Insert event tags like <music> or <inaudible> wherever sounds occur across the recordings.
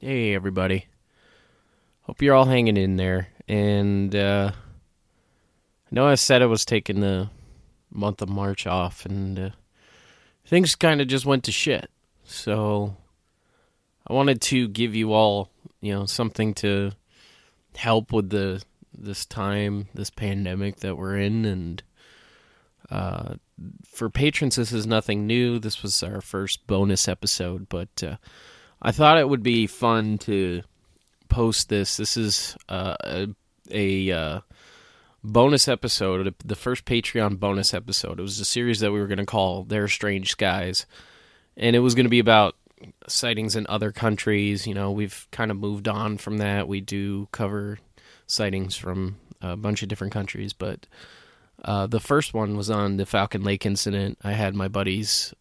Hey, everybody. Hope you're all hanging in there. And uh, I know I said I was taking the month of March off, and uh, things kind of just went to shit. So I wanted to give you all, you know, something to help with the this time, this pandemic that we're in, and uh, for patrons, this is nothing new. This was our first bonus episode, but uh, I thought it would be fun to post this. This is uh, a, a uh, bonus episode, the first Patreon bonus episode. It was a series that we were going to call "Their Strange Skies," and it was going to be about sightings in other countries. You know, we've kind of moved on from that. We do cover sightings from a bunch of different countries, but uh, the first one was on the Falcon Lake incident. I had my buddies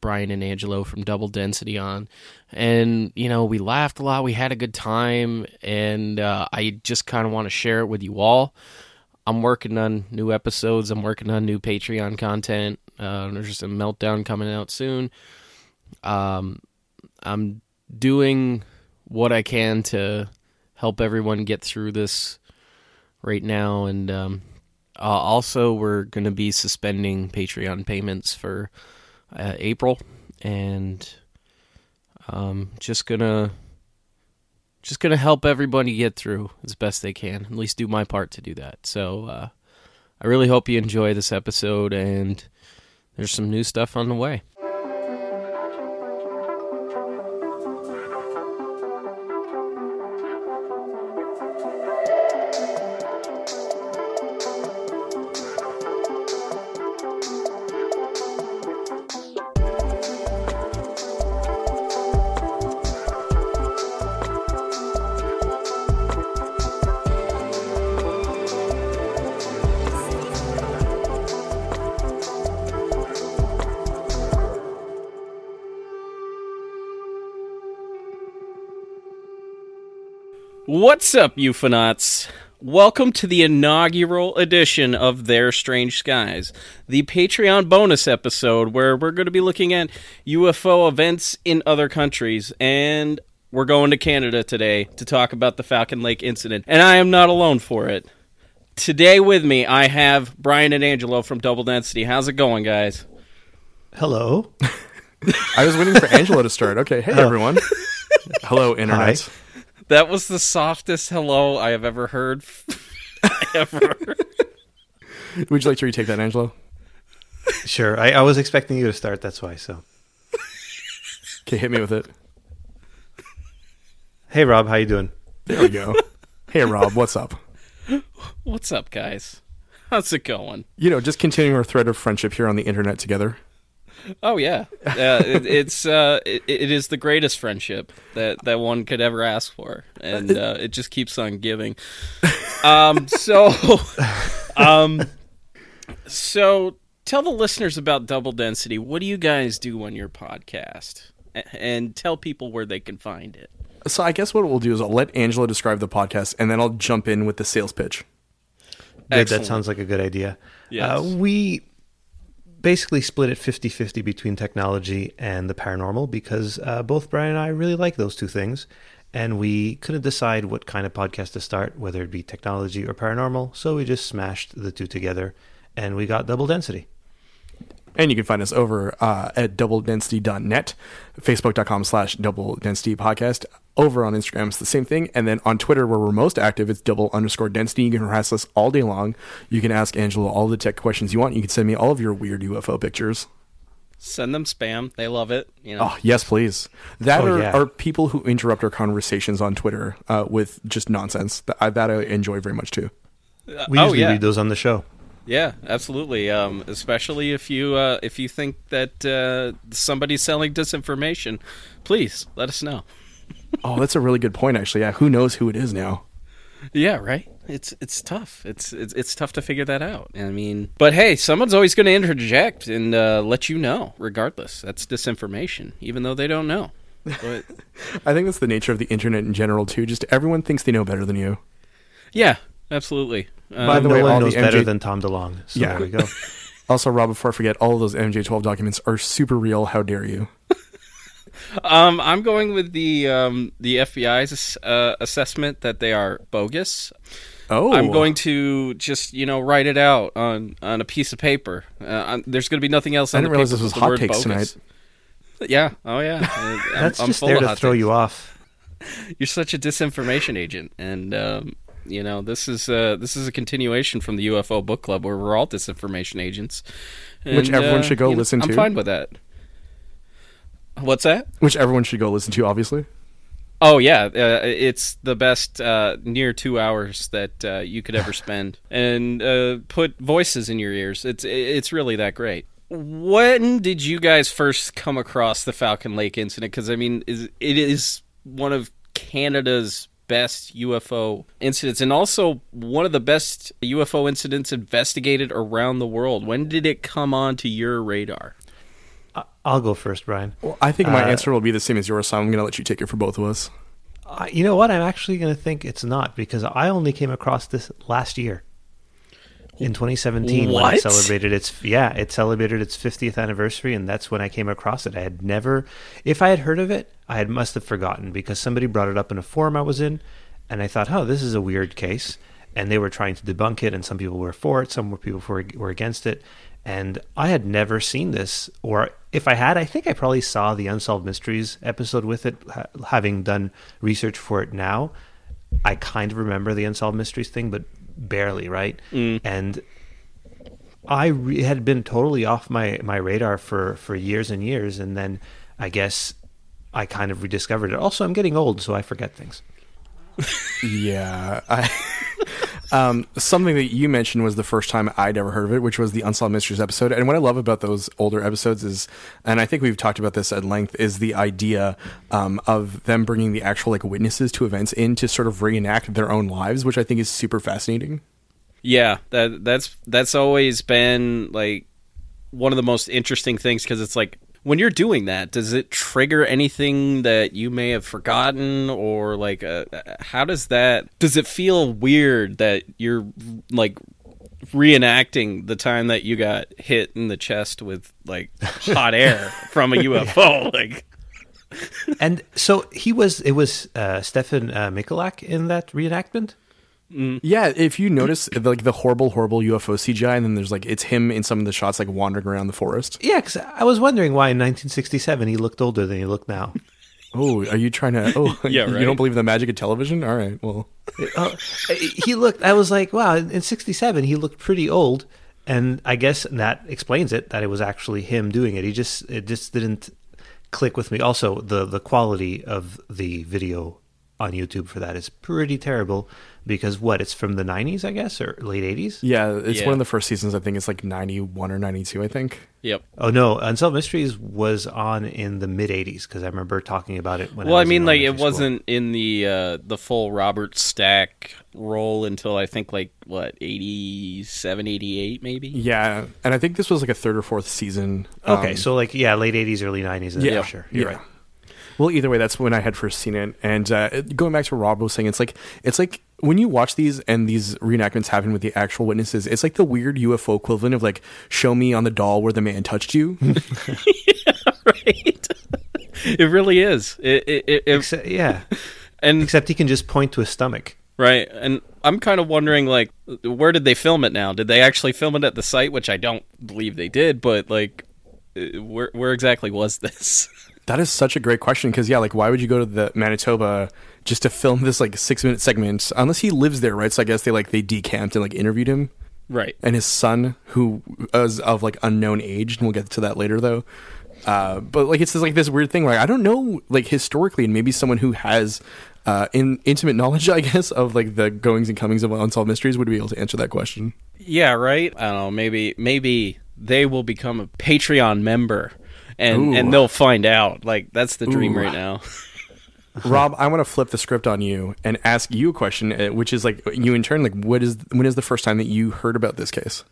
Brian and Angelo from Double Density on, and you know we laughed a lot. We had a good time, and uh, I just kind of want to share it with you all. I'm working on new episodes. I'm working on new Patreon content. Uh, there's just a meltdown coming out soon. Um, I'm doing what I can to help everyone get through this right now, and um, uh, also we're going to be suspending Patreon payments for uh, April, and um, just gonna just gonna help everybody get through as best they can. At least do my part to do that. So uh, I really hope you enjoy this episode, and there's some new stuff on the way. What's up, Euphonauts? Welcome to the inaugural edition of Their Strange Skies, the Patreon bonus episode where we're going to be looking at UFO events in other countries. And we're going to Canada today to talk about the Falcon Lake incident. And I am not alone for it. Today with me, I have Brian and Angelo from Double Density. How's it going, guys? Hello. <laughs> I was waiting for Angelo to start. Okay, hey oh. everyone. <laughs> Hello, internet. Hi. That was the softest hello I have ever heard. <laughs> ever. Would you like to retake that, Angelo? Sure. I, I was expecting you to start. That's why. So, Okay, hit me with it. hey Rob, how you doing? There we go. hey Rob, what's up? What's up, guys? How's it going? You know, just continuing our thread of friendship here on the internet together. Oh yeah, uh, it, <laughs> it's uh, it, it is the greatest friendship that, that one could ever ask for, and uh, it just keeps on giving. Um, so, <laughs> um, so tell the listeners about Double Density. What do you guys do on your podcast, and tell people where they can find it. So I guess what we'll do is I'll let Angelo describe the podcast, and then I'll jump in with the sales pitch. That, Excellent. that sounds like a good idea. Yes. Uh, we basically split it 50-50 between technology and the paranormal because uh, both Brian and I really like those two things. And we couldn't decide what kind of podcast to start, whether it be technology or paranormal. So we just smashed the two together and we got double density. And you can find us over uh, at doubledensity.net, facebook.com slash double density podcast. Over on Instagram, it's the same thing. And then on Twitter, where we're most active, it's double underscore density. You can harass us all day long. You can ask Angelo all the tech questions you want. You can send me all of your weird UFO pictures. Send them spam; they love it. You know. Oh, yes, please. That Oh, are, yeah. are people who interrupt our conversations on Twitter uh, with just nonsense. That I, that I enjoy very much too. We oh usually yeah, read those on the show. Yeah, absolutely. Um, especially if you uh, if you think that uh, somebody's selling disinformation, please let us know. Oh, that's a really good point, actually. Yeah, who knows who it is now? Yeah, right. It's it's tough. It's it's, it's tough to figure that out. I mean, but hey, someone's always going to interject and uh, let you know. Regardless, that's disinformation, even though they don't know. But <laughs> I think that's the nature of the internet in general too. Just everyone thinks they know better than you. yeah, absolutely. Um, By the no way, all one the knows better than Tom DeLonge. So Yeah. there we go. <laughs> Also, Rob, before I forget, all of those MJ12 documents are super real. How dare you? <laughs> Um, I'm going with the um, the FBI's uh, assessment that they are bogus. Oh, I'm going to just you know write it out on on a piece of paper. Uh, there's going to be nothing else. I on didn't realize this was hot takes bogus. tonight. Yeah. Oh yeah. <laughs> I'm- That's I'm just there to throw takes. you off. <laughs> You're such a disinformation agent, and um, you know this is uh, this is a continuation from the UFO book club where we're all disinformation agents, Which everyone uh, should go you know, listen I'm to. fine with that. What's that? which everyone should go listen to. Obviously, Oh yeah, uh, it's the best uh, near two hours that uh, you could ever spend, <laughs> and uh, put voices in your ears. It's it's really that great. When did you guys first come across the Falcon Lake incident? Because I mean, is, it is one of Canada's best UFO incidents, and also one of the best UFO incidents investigated around the world. When did it come onto your radar? I- I'll go first, Brian. well, I think my Uh, answer will be the same as yours. So I'm going to let you take it for both of us. I, you know what? I'm actually going to think it's not because I only came across this last year. In 2017, when What? it celebrated its yeah, it celebrated its 50th anniversary, and that's when I came across it. I had never, if I had heard of it, I had must have forgotten because somebody brought it up in a forum I was in, and I thought, oh, this is a weird case, and they were trying to debunk it, and some people were for it, some were people were, were against it, and I had never seen this, or if I had, I think I probably saw the Unsolved Mysteries episode with it, ha- having done research for it now. I kind of remember the Unsolved Mysteries thing, but barely, right? Mm. And I re- had been totally off my, my radar for, for years and years, and then I guess I kind of rediscovered it. Also, I'm getting old, so I forget things. <laughs> Yeah. I, um, something that you mentioned was the first time I'd ever heard of it, which was the Unsolved Mysteries episode. And what I love about those older episodes is, and I think we've talked about this at length, is the idea um, of them bringing the actual like witnesses to events in to sort of reenact their own lives, which I think is super fascinating. Yeah, that that's that's always been like one of the most interesting things because it's like when you're doing that, does it trigger anything that you may have forgotten? Or like uh, how does that does it feel weird that you're like reenacting the time that you got hit in the chest with like hot air <laughs> from a UFO <laughs> like And so he was, it was uh, Stefan uh, Michalak in that reenactment? Mm. Yeah, if you notice like the horrible, horrible UFO CGI, and then there's like it's him in some of the shots like wandering around the forest. Yeah, because I was wondering why in 1967 he looked older than he looked now. <laughs> Oh, are you trying to? Oh, <laughs> Yeah, right? You don't believe in the magic of television? All right, well, <laughs> Oh, he looked. I was like, wow. In '67, he looked pretty old, and I guess that explains it. That it was actually him doing it. He just it just didn't click with me. Also, the the quality of the video on YouTube for that is pretty terrible because what it's from the '90s, I guess, or late '80s. yeah, it's Yeah. one of the first seasons. I think it's like ninety one or ninety two. I think. yep Oh no, Unsolved Mysteries was on in the mid '80s because I remember talking about it when. well I, I, mean like it school. wasn't in the uh the full Robert Stack role until I think like what 87 88 maybe Yeah, and I think this was like a third or fourth season. Okay, Um, so like yeah, late '80s, early '90s. yeah, for sure. You're yeah. right. Well, either way, that's when I had first seen it. And uh, going back to what Rob was saying, it's like it's like when you watch these and these reenactments happen with the actual witnesses, it's like the weird UFO equivalent of like show me on the doll where the man touched you. <laughs> right it really is it, it, it, it- Except, yeah. <laughs> and Except he can just point to his stomach. right and i'm kind of wondering like where did they film it now did they actually film it at the site which i don't believe they did but like uh, where where exactly was this <laughs> That is such a great question because yeah, like why would you go to the Manitoba just to film this like six minute segment unless he lives there, right? So I guess they like they decamped and like interviewed him right and his son who is of like unknown age, and we'll get to that later though. Uh, but like it's just, like this weird thing where I don't know like historically and maybe someone who has uh, in intimate knowledge, <laughs> I guess, of like the goings and comings of unsolved mysteries would be able to answer that question. yeah right i don't know maybe maybe they will become a patreon member and Ooh. and they'll find out like that's the dream Ooh. right now <laughs> Rob, I want to flip the script on you and ask you a question, uh, which is like you in turn, like what is when is the first time that you heard about this case?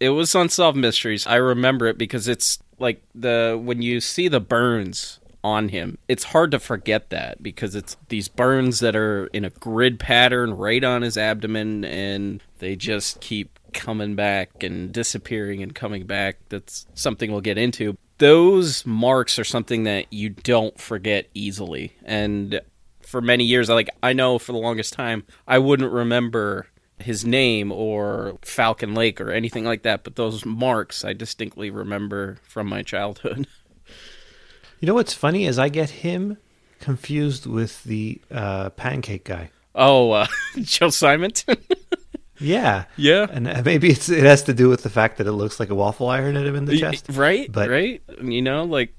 it was unsolved mysteries i remember it because it's like the when you see the burns on him it's hard to forget that because it's these burns that are in a grid pattern right on his abdomen and they just keep coming back and disappearing and coming back that's something we'll get into those marks are something that you don't forget easily. And for many years, I like I know for the longest time I wouldn't remember his name or Falcon Lake or anything like that, but those marks I distinctly remember from my childhood. <laughs> You know what's funny is I get him confused with the uh, pancake guy. Oh, uh, <laughs> Joe Simonton. <laughs> Yeah, yeah. and uh, maybe it's it has to do with the fact that it looks like a waffle iron at him in the chest. Right, But- right. You know, like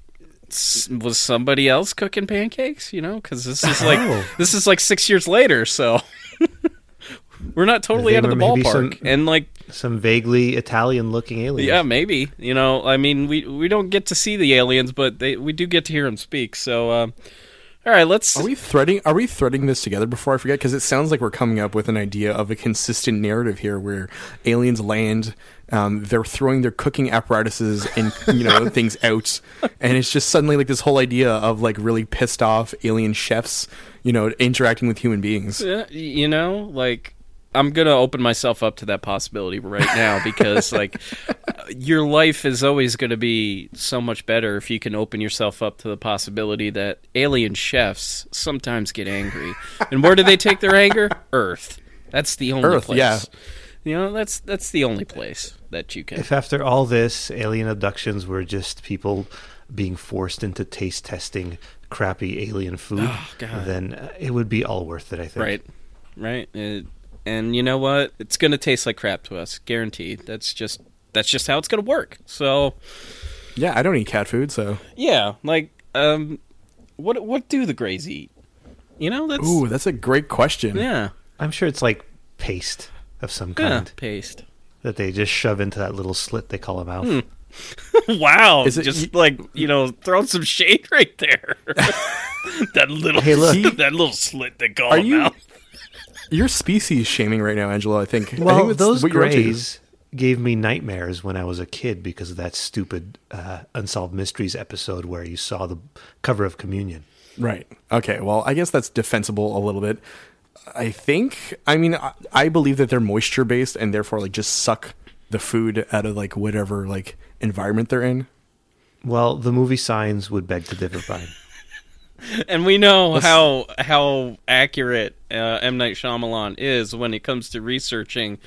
was somebody else cooking pancakes? You know, because this is like Oh. this is like six years later, so <laughs> we're not totally They out of the ballpark. some- And like, Some vaguely Italian-looking aliens. yeah, maybe you know, I mean, we we don't get to see the aliens, but they we do get to hear them speak. So, um, all right, let's. Are we threading? Are we threading this together before I forget? Because it sounds like we're coming up with an idea of a consistent narrative here, where aliens land, um, they're throwing their cooking apparatuses and you know <laughs> things out, and it's just suddenly like this whole idea of like really pissed off alien chefs, you know, interacting with human beings. Yeah, you know, like I'm gonna open myself up to that possibility right now because like <laughs> your life is always gonna be so much better if you can open yourself up to the possibility that alien chefs sometimes get angry. And where do they take their anger? Earth. That's the only Earth, place. yeah. You know, that's that's the only place that you can. If after all this, alien abductions were just people being forced into taste testing crappy alien food, <sighs> Oh, God. then uh, it would be all worth it. I think. Right. Right. It, and you know what? It's going to taste like crap to us, guaranteed. That's just that's just how it's going to work. So, Yeah, I don't eat cat food, so yeah, like um what what do the Greys eat? You know, that's ooh, that's a great question. yeah. I'm sure it's like paste of some Yeah, kind paste. that they just shove into that little slit they call a mouth. Hmm. <laughs> wow. Is it- just like, you know, throwing some shade <laughs> right there. <laughs> that little Hey, look. that little slit they call Are a you- mouth. You're species shaming right now, Angelo. I think. I Well, think those what you're up to. grays gave me nightmares when I was a kid because of that stupid uh, Unsolved Mysteries episode where you saw the cover of Communion. Right. Okay. Well, I guess that's defensible a little bit. I think. I mean, I, I believe that they're moisture based and therefore like just suck the food out of like whatever like environment they're in. Well, the movie Signs would beg to differ, Brian. <laughs> And we know how how accurate uh, M Night Shyamalan is when it comes to researching,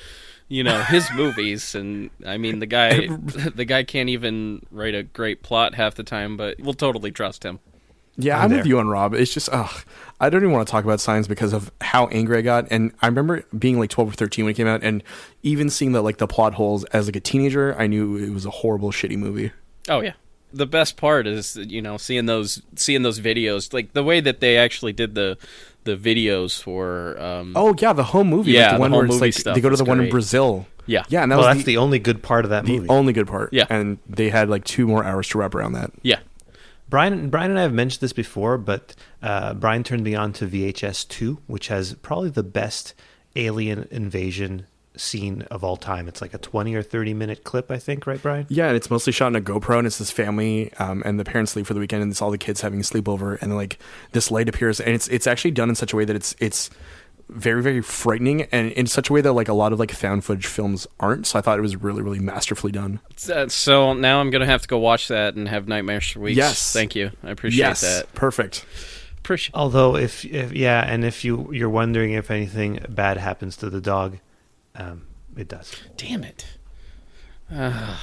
you know, his <laughs> movies. And I mean, the guy <laughs> the guy can't even write a great plot half the time, but we'll totally trust him. Yeah, I'm I'm, with you on Rob. It's just, ugh, I don't even want to talk about Signs because of how angry I got. And I remember being like 12 or 13 when it came out, and even seeing the like the plot holes as like a teenager, I knew it was a horrible, shitty movie. Oh yeah. The best part is you know seeing those seeing those videos like the way that they actually did the the videos for um Oh yeah, the home movie, Yeah, like the the one home where it's movie like stuff they go to was the one in. Brazil. yeah Yeah, and that well, was that's the, the, only good part of that the movie. only good part. Yeah. and they had like two more hours to wrap around that. yeah Brian, Brian and I have mentioned this before, but uh, Brian turned me on to VHS 2, which has probably the best alien invasion scene of all time. It's like a 20 or 30 minute clip, I think, right, Brian? Yeah, and it's mostly shot in a GoPro, and it's this family, um, and the parents leave for the weekend, and it's all the kids having a sleepover, and like this light appears, and it's it's actually done in such a way that it's it's very very frightening, and in such a way that like a lot of like found footage films aren't. So I thought it was really really masterfully done. So- so now I'm gonna have to go watch that and have nightmares for weeks. Yes. thank you. I appreciate yes, that. perfect. Appreciate. Although, if, if yeah, and if you you're wondering if anything bad happens to the dog, um, it does. Damn it. Ah.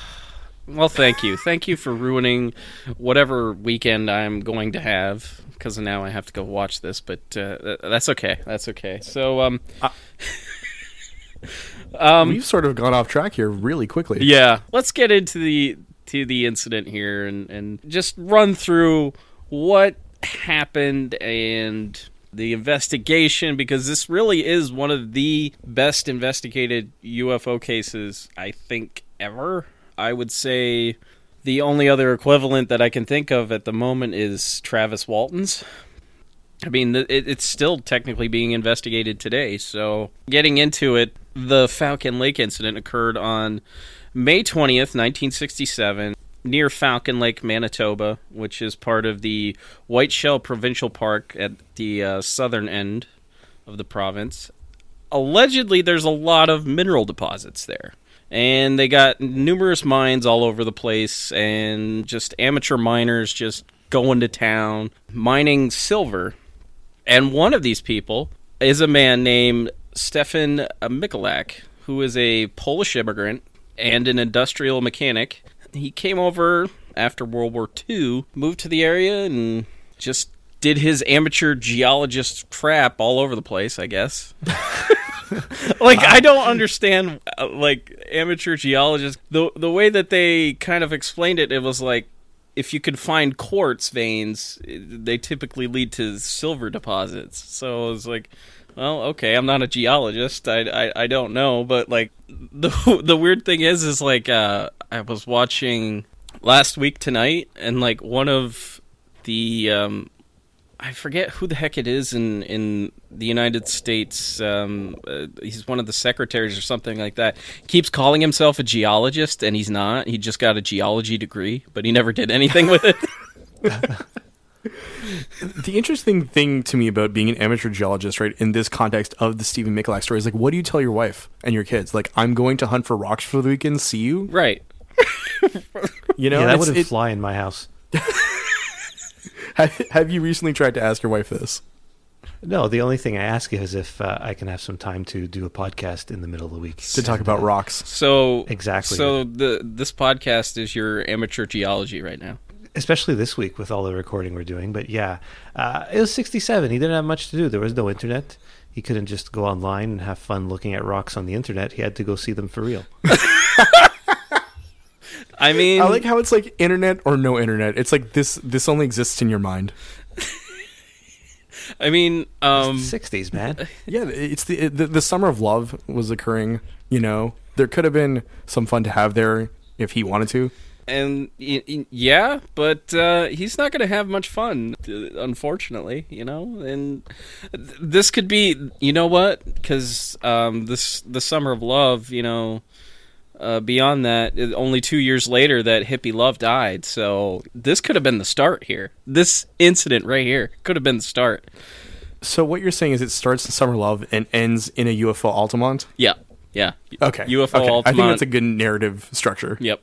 well, thank you. Thank you for ruining whatever weekend I'm going to have because now I have to go watch this. But uh, that's okay. That's okay. So, um, <laughs> um, We've sort of gone off track here really quickly. yeah, let's get into the to the incident here and and just run through what happened and the investigation because this really is one of the best investigated UFO cases I think ever. I would say the only other equivalent that I can think of at the moment is Travis Walton's. I mean, it's still technically being investigated today. So, getting into it, the Falcon Lake incident occurred on May 20th, 1967, near Falcon Lake, Manitoba, which is part of the Whiteshell Provincial Park at the uh, southern end of the province. Allegedly, there's a lot of mineral deposits there. and they got numerous mines all over the place, and just amateur miners just going to town mining silver. And one of these people is a man named Stefan Michalak, who is a Polish immigrant and an industrial mechanic. He came over after World War II, moved to the area, and just did his amateur geologist crap all over the place, I guess. <laughs> like I don't understand uh, like amateur geologists the the way that they kind of explained it it was like if you could find quartz veins they typically lead to silver deposits so it was like well okay i'm not a geologist i i, I don't know but like <laughs> the the weird thing is is like uh i was watching last week tonight and like one of the um I forget who the heck it is in in the United States. Um, uh, he's one of the secretaries or something like that. Keeps calling himself a geologist, and he's not. He just got a geology degree, but he never did anything with it. <laughs> <laughs> the interesting thing to me about being an amateur geologist, right, in this context of the Stephen Michalak story is like, what do you tell your wife and your kids? Like, I'm going to hunt for rocks for the weekend. See you, right? <laughs> you know, yeah, that wouldn't it- fly in my house. <laughs> have, have you recently tried to ask your wife this? No, the only thing I ask is if uh, I can have some time to do a podcast in the middle of the week To talk about rocks. So Exactly. So the this podcast is your amateur geology right now. Especially this week with all the recording we're doing. But yeah, uh, it was 67. He didn't have much to do. There was no internet. He couldn't just go online and have fun looking at rocks on the internet. He had to go see them for real. <laughs> I mean, I like how it's like internet or no internet. It's like this. This only exists in your mind. <laughs> I mean, um, 60s, man. <laughs> Yeah, it's the, the the summer of love was occurring. You know, there could have been some fun to have there if he wanted to. And yeah, but uh, he's not going to have much fun, unfortunately. You know, and th- this could be, you know what? Because um, this the summer of love, you know. Uh, beyond that, only two years later, that hippie love died. So this could have been the start here. This incident right here could have been the start. So what you're saying is it starts in summer love and ends in a UFO Altamont. Yeah, yeah. Okay, UFO okay. I think that's a good narrative structure. Yep.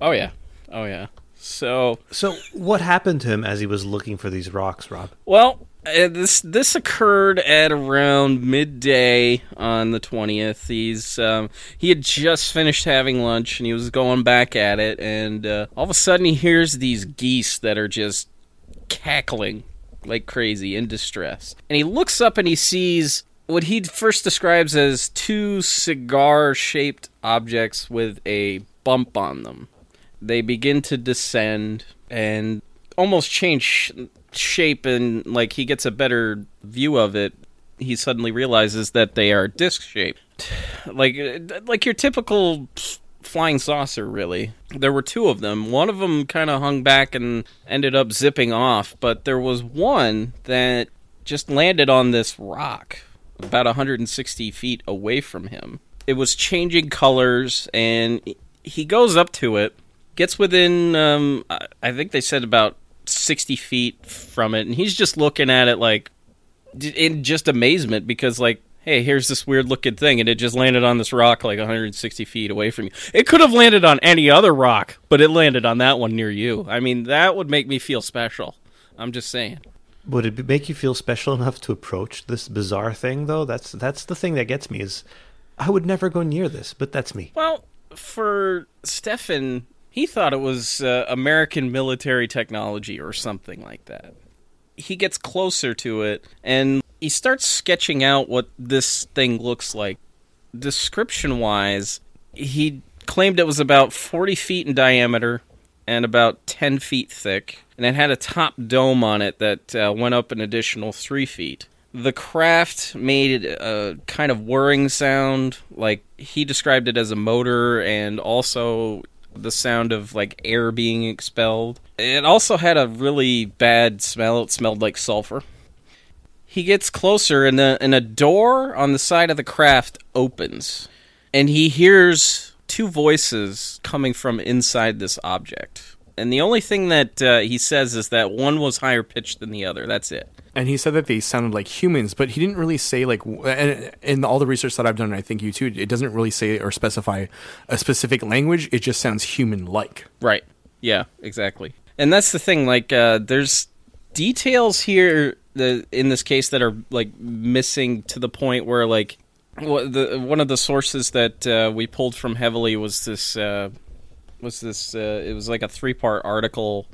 Oh yeah. Oh yeah. So So, what happened to him as he was looking for these rocks, Rob? Well, uh, this this occurred at around midday on the twentieth. He's um, he had just finished having lunch and he was going back at it, and uh, all of a sudden he hears these geese that are just cackling like crazy in distress, and he looks up and he sees what he first describes as two cigar-shaped objects with a bump on them they begin to descend and almost change sh- shape and like he gets a better view of it he suddenly realizes that they are disc shaped. <sighs> Like uh, like your typical flying saucer really. There were two of them. One of them kind of hung back and ended up zipping off but there was one that just landed on this rock about 160 feet away from him. It was changing colors and he goes up to it gets within um I- think they said about 60 feet from it and he's just looking at it like in just amazement because like hey here's this weird looking thing and it just landed on this rock like 160 feet away from you it could have landed on any other rock but it landed on that one near you i mean that would make me feel special i'm just saying Would it make you feel special enough to approach this bizarre thing, though? That's that's the thing that gets me. Is I would never go near this, but that's me. Well, for Stefan, he thought it was uh, American military technology or something like that. He gets closer to it and he starts sketching out what this thing looks like. Description wise, he claimed it was about 40 feet in diameter and about 10 feet thick, and it had a top dome on it that uh, went up an additional 3 feet. The craft made a kind of whirring sound, like he described it as a motor, and also the sound of like air being expelled. It also had a really bad smell. It smelled like sulfur. He gets closer, and, and a door on the side of the craft opens, and he hears two voices coming from inside this object. And the only thing that uh, he says is that one was higher pitched than the other. That's it. And he said that they sounded like humans, but he didn't really say like. And in all the research that I've done, and I think you too, it doesn't really say or specify a specific language. It just sounds human-like. Right. Yeah, exactly. And that's the thing. Like, uh, there's details here that, in this case that are like missing to the point where like the one of the sources that uh, we pulled from heavily was this uh, was this uh, it was like a three part article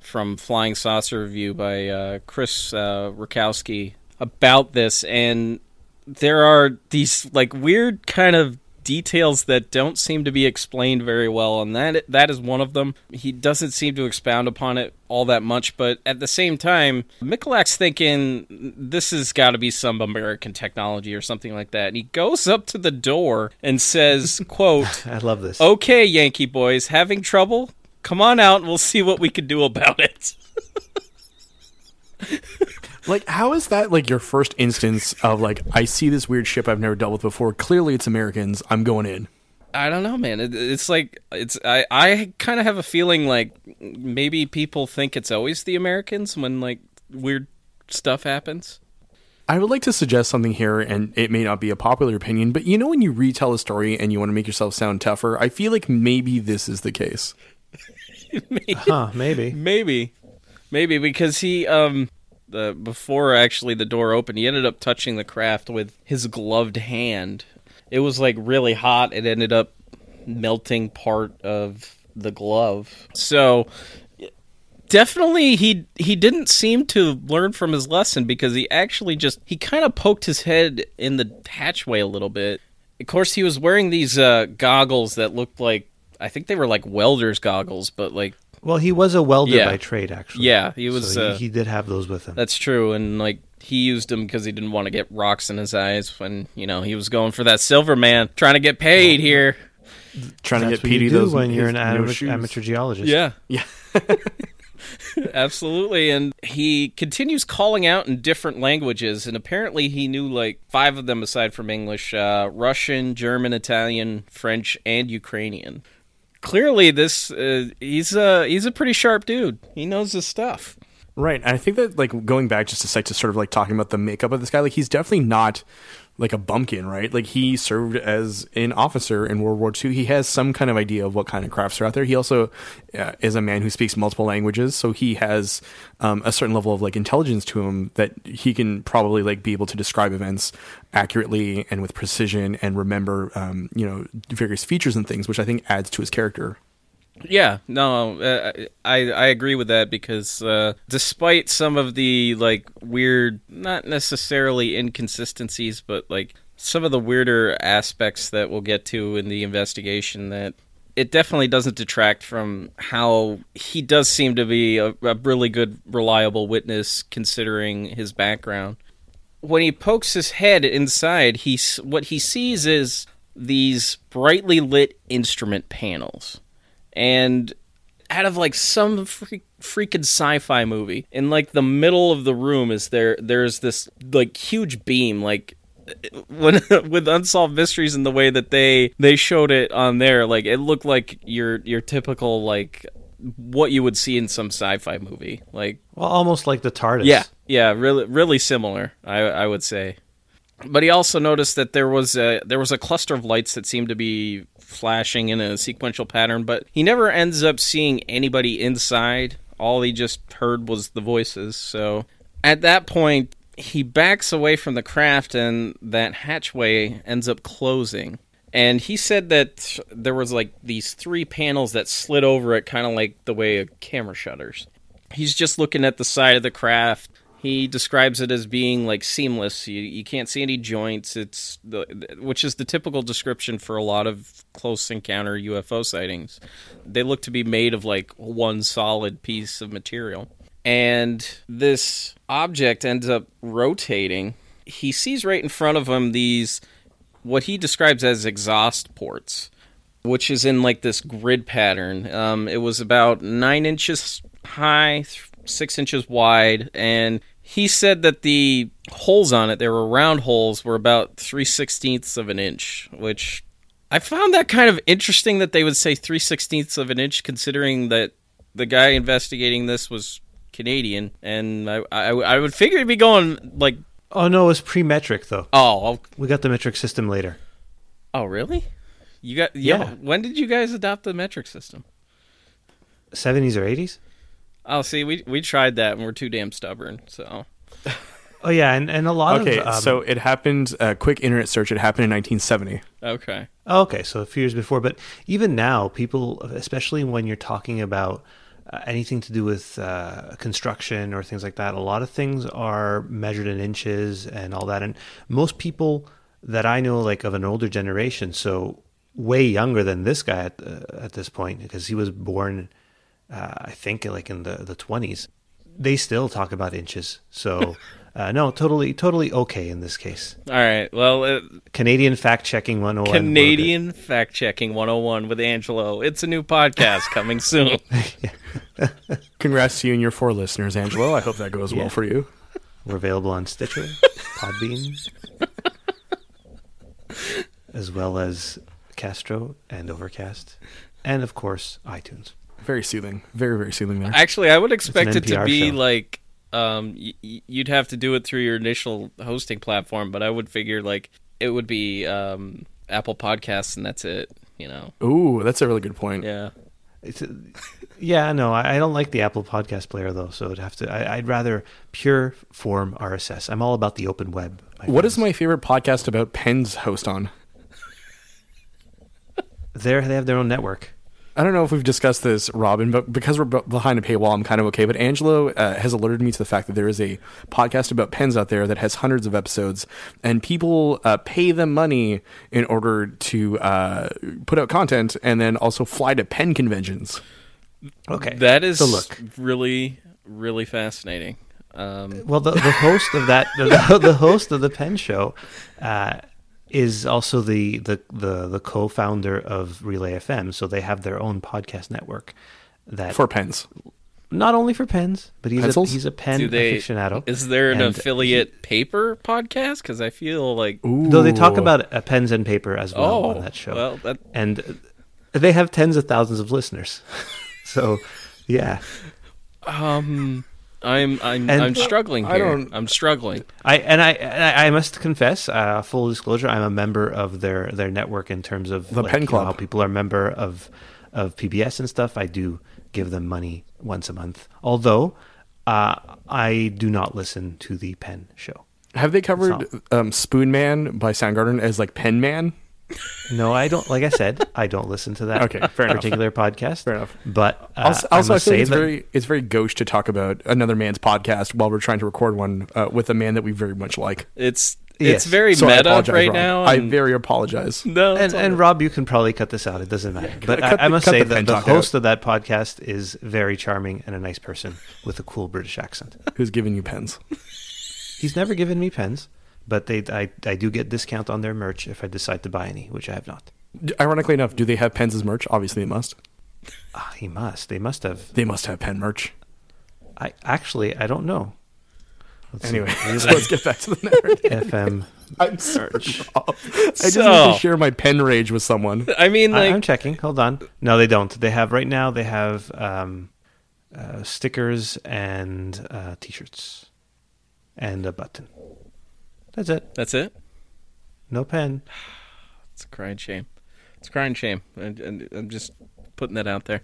from Flying Saucer Review by uh, Chris uh, Rutkowski about this, and there are these like weird kind of details that don't seem to be explained very well, and that that is one of them. He doesn't seem to expound upon it all that much, but at the same time, Michalak's thinking this has got to be some American technology or something like that, and he goes up to the door and says, <laughs> "quote I love this. Okay, Yankee boys, having trouble? Come on out and we'll see what we can do about it." Like, how is that like your first instance of like I see this weird ship I've never dealt with before? Clearly, it's Americans. I'm going in. I don't know, man. It, it's like it's I I kind of have a feeling like maybe people think it's always the Americans when like weird stuff happens. I would like to suggest something here, and it may not be a popular opinion, but you know when you retell a story and you want to make yourself sound tougher, I feel like maybe this is the case. <laughs> Huh, maybe. Maybe, maybe because he um the before actually the door opened, he ended up touching the craft with his gloved hand. It was like really hot. It ended up melting part of the glove. So definitely he he didn't seem to learn from his lesson because he actually just he kind of poked his head in the hatchway a little bit. Of course, he was wearing these uh, goggles that looked like I think they were like welder's goggles, but like Well, he was a welder Yeah. by trade, actually. yeah, he was. So uh, he, he did have those with him. That's true, and like he used them because he didn't want to get rocks in his eyes when you know he was going for that silver man, trying to get paid here. Trying That's to get what you Petey those when you're his an no amateur, amateur geologist. Yeah, Yeah. <laughs> <laughs> absolutely. And he continues calling out in different languages, and apparently he knew like five of them aside from English: uh, Russian, German, Italian, French, and Ukrainian. Clearly, this uh, he's a he's a pretty sharp dude. He knows his stuff. Right. And I think that like going back just a sec to sort of like talking about the makeup of this guy, like he's definitely not like a bumpkin, right? Like he served as an officer in World War II. He has some kind of idea of what kind of crafts are out there. He also uh, is a man who speaks multiple languages, so he has um, a certain level of like intelligence to him that he can probably like be able to describe events accurately and with precision and remember um, you know various features and things, which I think adds to his character. Yeah, no, uh, I I agree with that because uh, despite some of the like weird, not necessarily inconsistencies, but like some of the weirder aspects that we'll get to in the investigation, that it definitely doesn't detract from how he does seem to be a, a really good, reliable witness considering his background. When he pokes his head inside, he's what he sees is these brightly lit instrument panels and out of like some freak, freaking sci-fi movie in like the middle of the room is there there's this like huge beam like <laughs> when with unsolved mysteries in the way that they they showed it on there like it looked like your your typical like what you would see in some sci-fi movie like Well, almost like the TARDIS. yeah, yeah, really, really similar. I, I would say. But he also noticed that there was a there was a cluster of lights that seemed to be flashing in a sequential pattern, but he never ends up seeing anybody inside. All he just heard was the voices. So at that point, he backs away from the craft, and that hatchway ends up closing. And he said that there was like these three panels that slid over it, kind of like the way a camera shutters he's just looking at the side of the craft. He describes it as being like seamless. You, you can't see any joints. It's the, which is the typical description for a lot of close encounter UFO sightings. They look to be made of like one solid piece of material. And this object ends up rotating. He sees right in front of him these what he describes as exhaust ports which is in like this grid pattern. Um, it was about nine inches high, six inches wide, and he said that the holes on it, they were round holes, were about three sixteenths of an inch, which I found that kind of interesting that they would say three sixteenths of an inch, considering that the guy investigating this was Canadian, and I, I I would figure it'd be going like Oh no, it was pre-metric though. oh I'll- We got the metric system later. oh really? You got yeah. Yeah. When did you guys adopt the metric system? 70s or 80s? Oh, see, we we tried that and we're too damn stubborn. So <laughs> Oh yeah, and, and a lot Okay, of um, so it happened. A quick internet search. It happened in 1970. okay, Oh, okay, so a few years before, but even now, people, especially when you're talking about uh, anything to do with uh, construction or things like that, a lot of things are measured in inches and all that. And most people that I know, like of an older generation, so way younger than this guy at uh, at this point, because he was born, uh, I think, like in the the twenties, they still talk about inches. So. <laughs> Uh, no, totally, totally okay in this case. all right. Well, uh, Canadian fact checking 101. Canadian fact checking 101 with Angelo. It's a new podcast <laughs> coming soon. <laughs> Congrats to you and your four listeners, Angelo. I hope that goes Yeah. well for you. We're available on Stitcher, Podbean, as well as Castro and Overcast, and of course iTunes. Very soothing. Very very soothing there. Actually, I would expect it to be show. like um y- y- you'd have to do it through your initial hosting platform, but I would figure like it would be um Apple Podcasts and that's it, you know. Ooh, that's a really good point. Yeah. It's a, yeah, no, I, I don't like the Apple Podcast Player though, so it'd have to. I, I'd rather pure form RSS. I'm all about the open web. my What is friends. my favorite podcast about pens host on? There, they have their own network. I don't know if we've discussed this, Robin, but because we're behind a paywall, I'm kind of okay. But Angelo uh, has alerted me to the fact that there is a podcast about pens out there that has hundreds of episodes, and people uh, pay them money in order to uh, put out content and then also fly to pen conventions. Okay, That is So look, really really fascinating. Um Well, the, the host of that, the, the host of the pen Show, uh, is also the, the the the co-founder of Relay FM. So they have their own podcast network that For pens, not only for pens, but he's a, he's a pen they aficionado. Is there an And affiliate paper podcast cuz I feel like Ooh. Though they talk about uh, pens and paper as well oh, on that show, well that and uh, they have tens of thousands of listeners. <laughs> so, yeah, um I'm I'm And- I'm struggling I don't, I'm struggling. I and I and I I must confess, uh, full disclosure, I'm a member of their their network in terms of The like, Pen you know, Club. how people are a member of of PBS and stuff. I do give them money once a month, although uh, I do not listen to the Pen Show. have they covered um, Spoonman by Soundgarden as like Pen Man? No, I don't. Like I said, I don't listen to that <laughs> Okay, fair enough. particular podcast. Fair enough. But uh, Also, also I, must feel say it's that- very it's very gauche to talk about another man's podcast while we're trying to record one uh, with a man that we very much like. It's Yes. it's very So meta right Rob. now. I very apologize. <laughs> no, and, and. Rob, you can probably cut this out. It doesn't matter. But cut I, I must say the that the host out. of that podcast is very charming and a nice person with a cool British accent. Who's giving you pens? He's never given me pens, but they I, I do get discount on their merch if I decide to buy any, which I have not. Ironically enough, do they have pens as merch? Obviously, they must. Ah, he must. They must have. They must have pen merch. I actually I don't know. Let's. Anyway, Relay <laughs> so let's get back to the narrative. FM. <laughs> I'm sorry. Merch. I just So- need to share my pen rage with someone. I mean, I, like, I'm checking. Hold on. No, they don't. They have right now. They have um, uh, stickers and uh, t-shirts and a button. That's it. that's it. No pen. <sighs> It's a crying shame. It's a crying shame. And, I'm just putting that out there.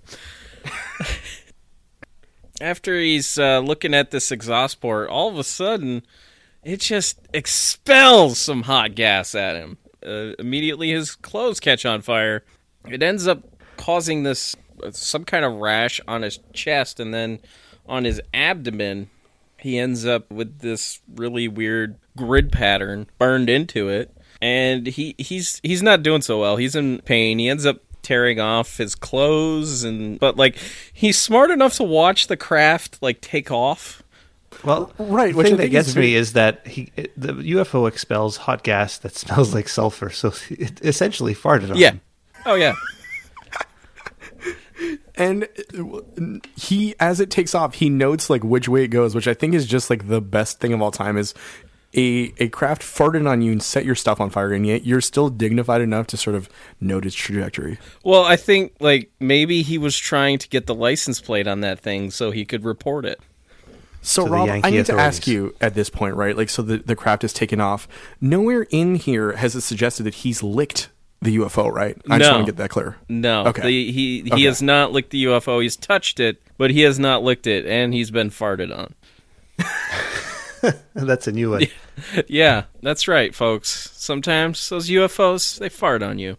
<laughs> After he's uh, looking at this exhaust port, all of a sudden, it just expels some hot gas at him. Uh, immediately, his clothes catch on fire. It ends up causing this uh, some kind of rash on his chest, and then on his abdomen, he ends up with this really weird grid pattern burned into it. And he he's he's not doing so well. He's in pain. He ends up tearing off his clothes and but like he's smart enough to watch the craft like take off. Well, Right, The which thing that gets me is that he it, the UFO expels hot gas that smells like sulfur, so <laughs> it essentially farted on yeah. him. oh yeah And uh, he, as it takes off, he notes like which way it goes, which I think is just like the best thing of all time. Is a a craft farted on you and set your stuff on fire, and yet you're still dignified enough to sort of note its trajectory. well i think like maybe he was trying to get the license plate on that thing so he could report it So Rob, I need to ask you at this point, right? Like, so the the craft is taken off. Nowhere in here has it suggested that he's licked the UFO, right? I just No. want to get that clear. No, Okay. the, he he Okay. has not licked the UFO. He's touched it, but he has not licked it, and he's been farted on. <laughs> That's a new one. <laughs> yeah, that's right, folks. Sometimes those UFOs they fart on you.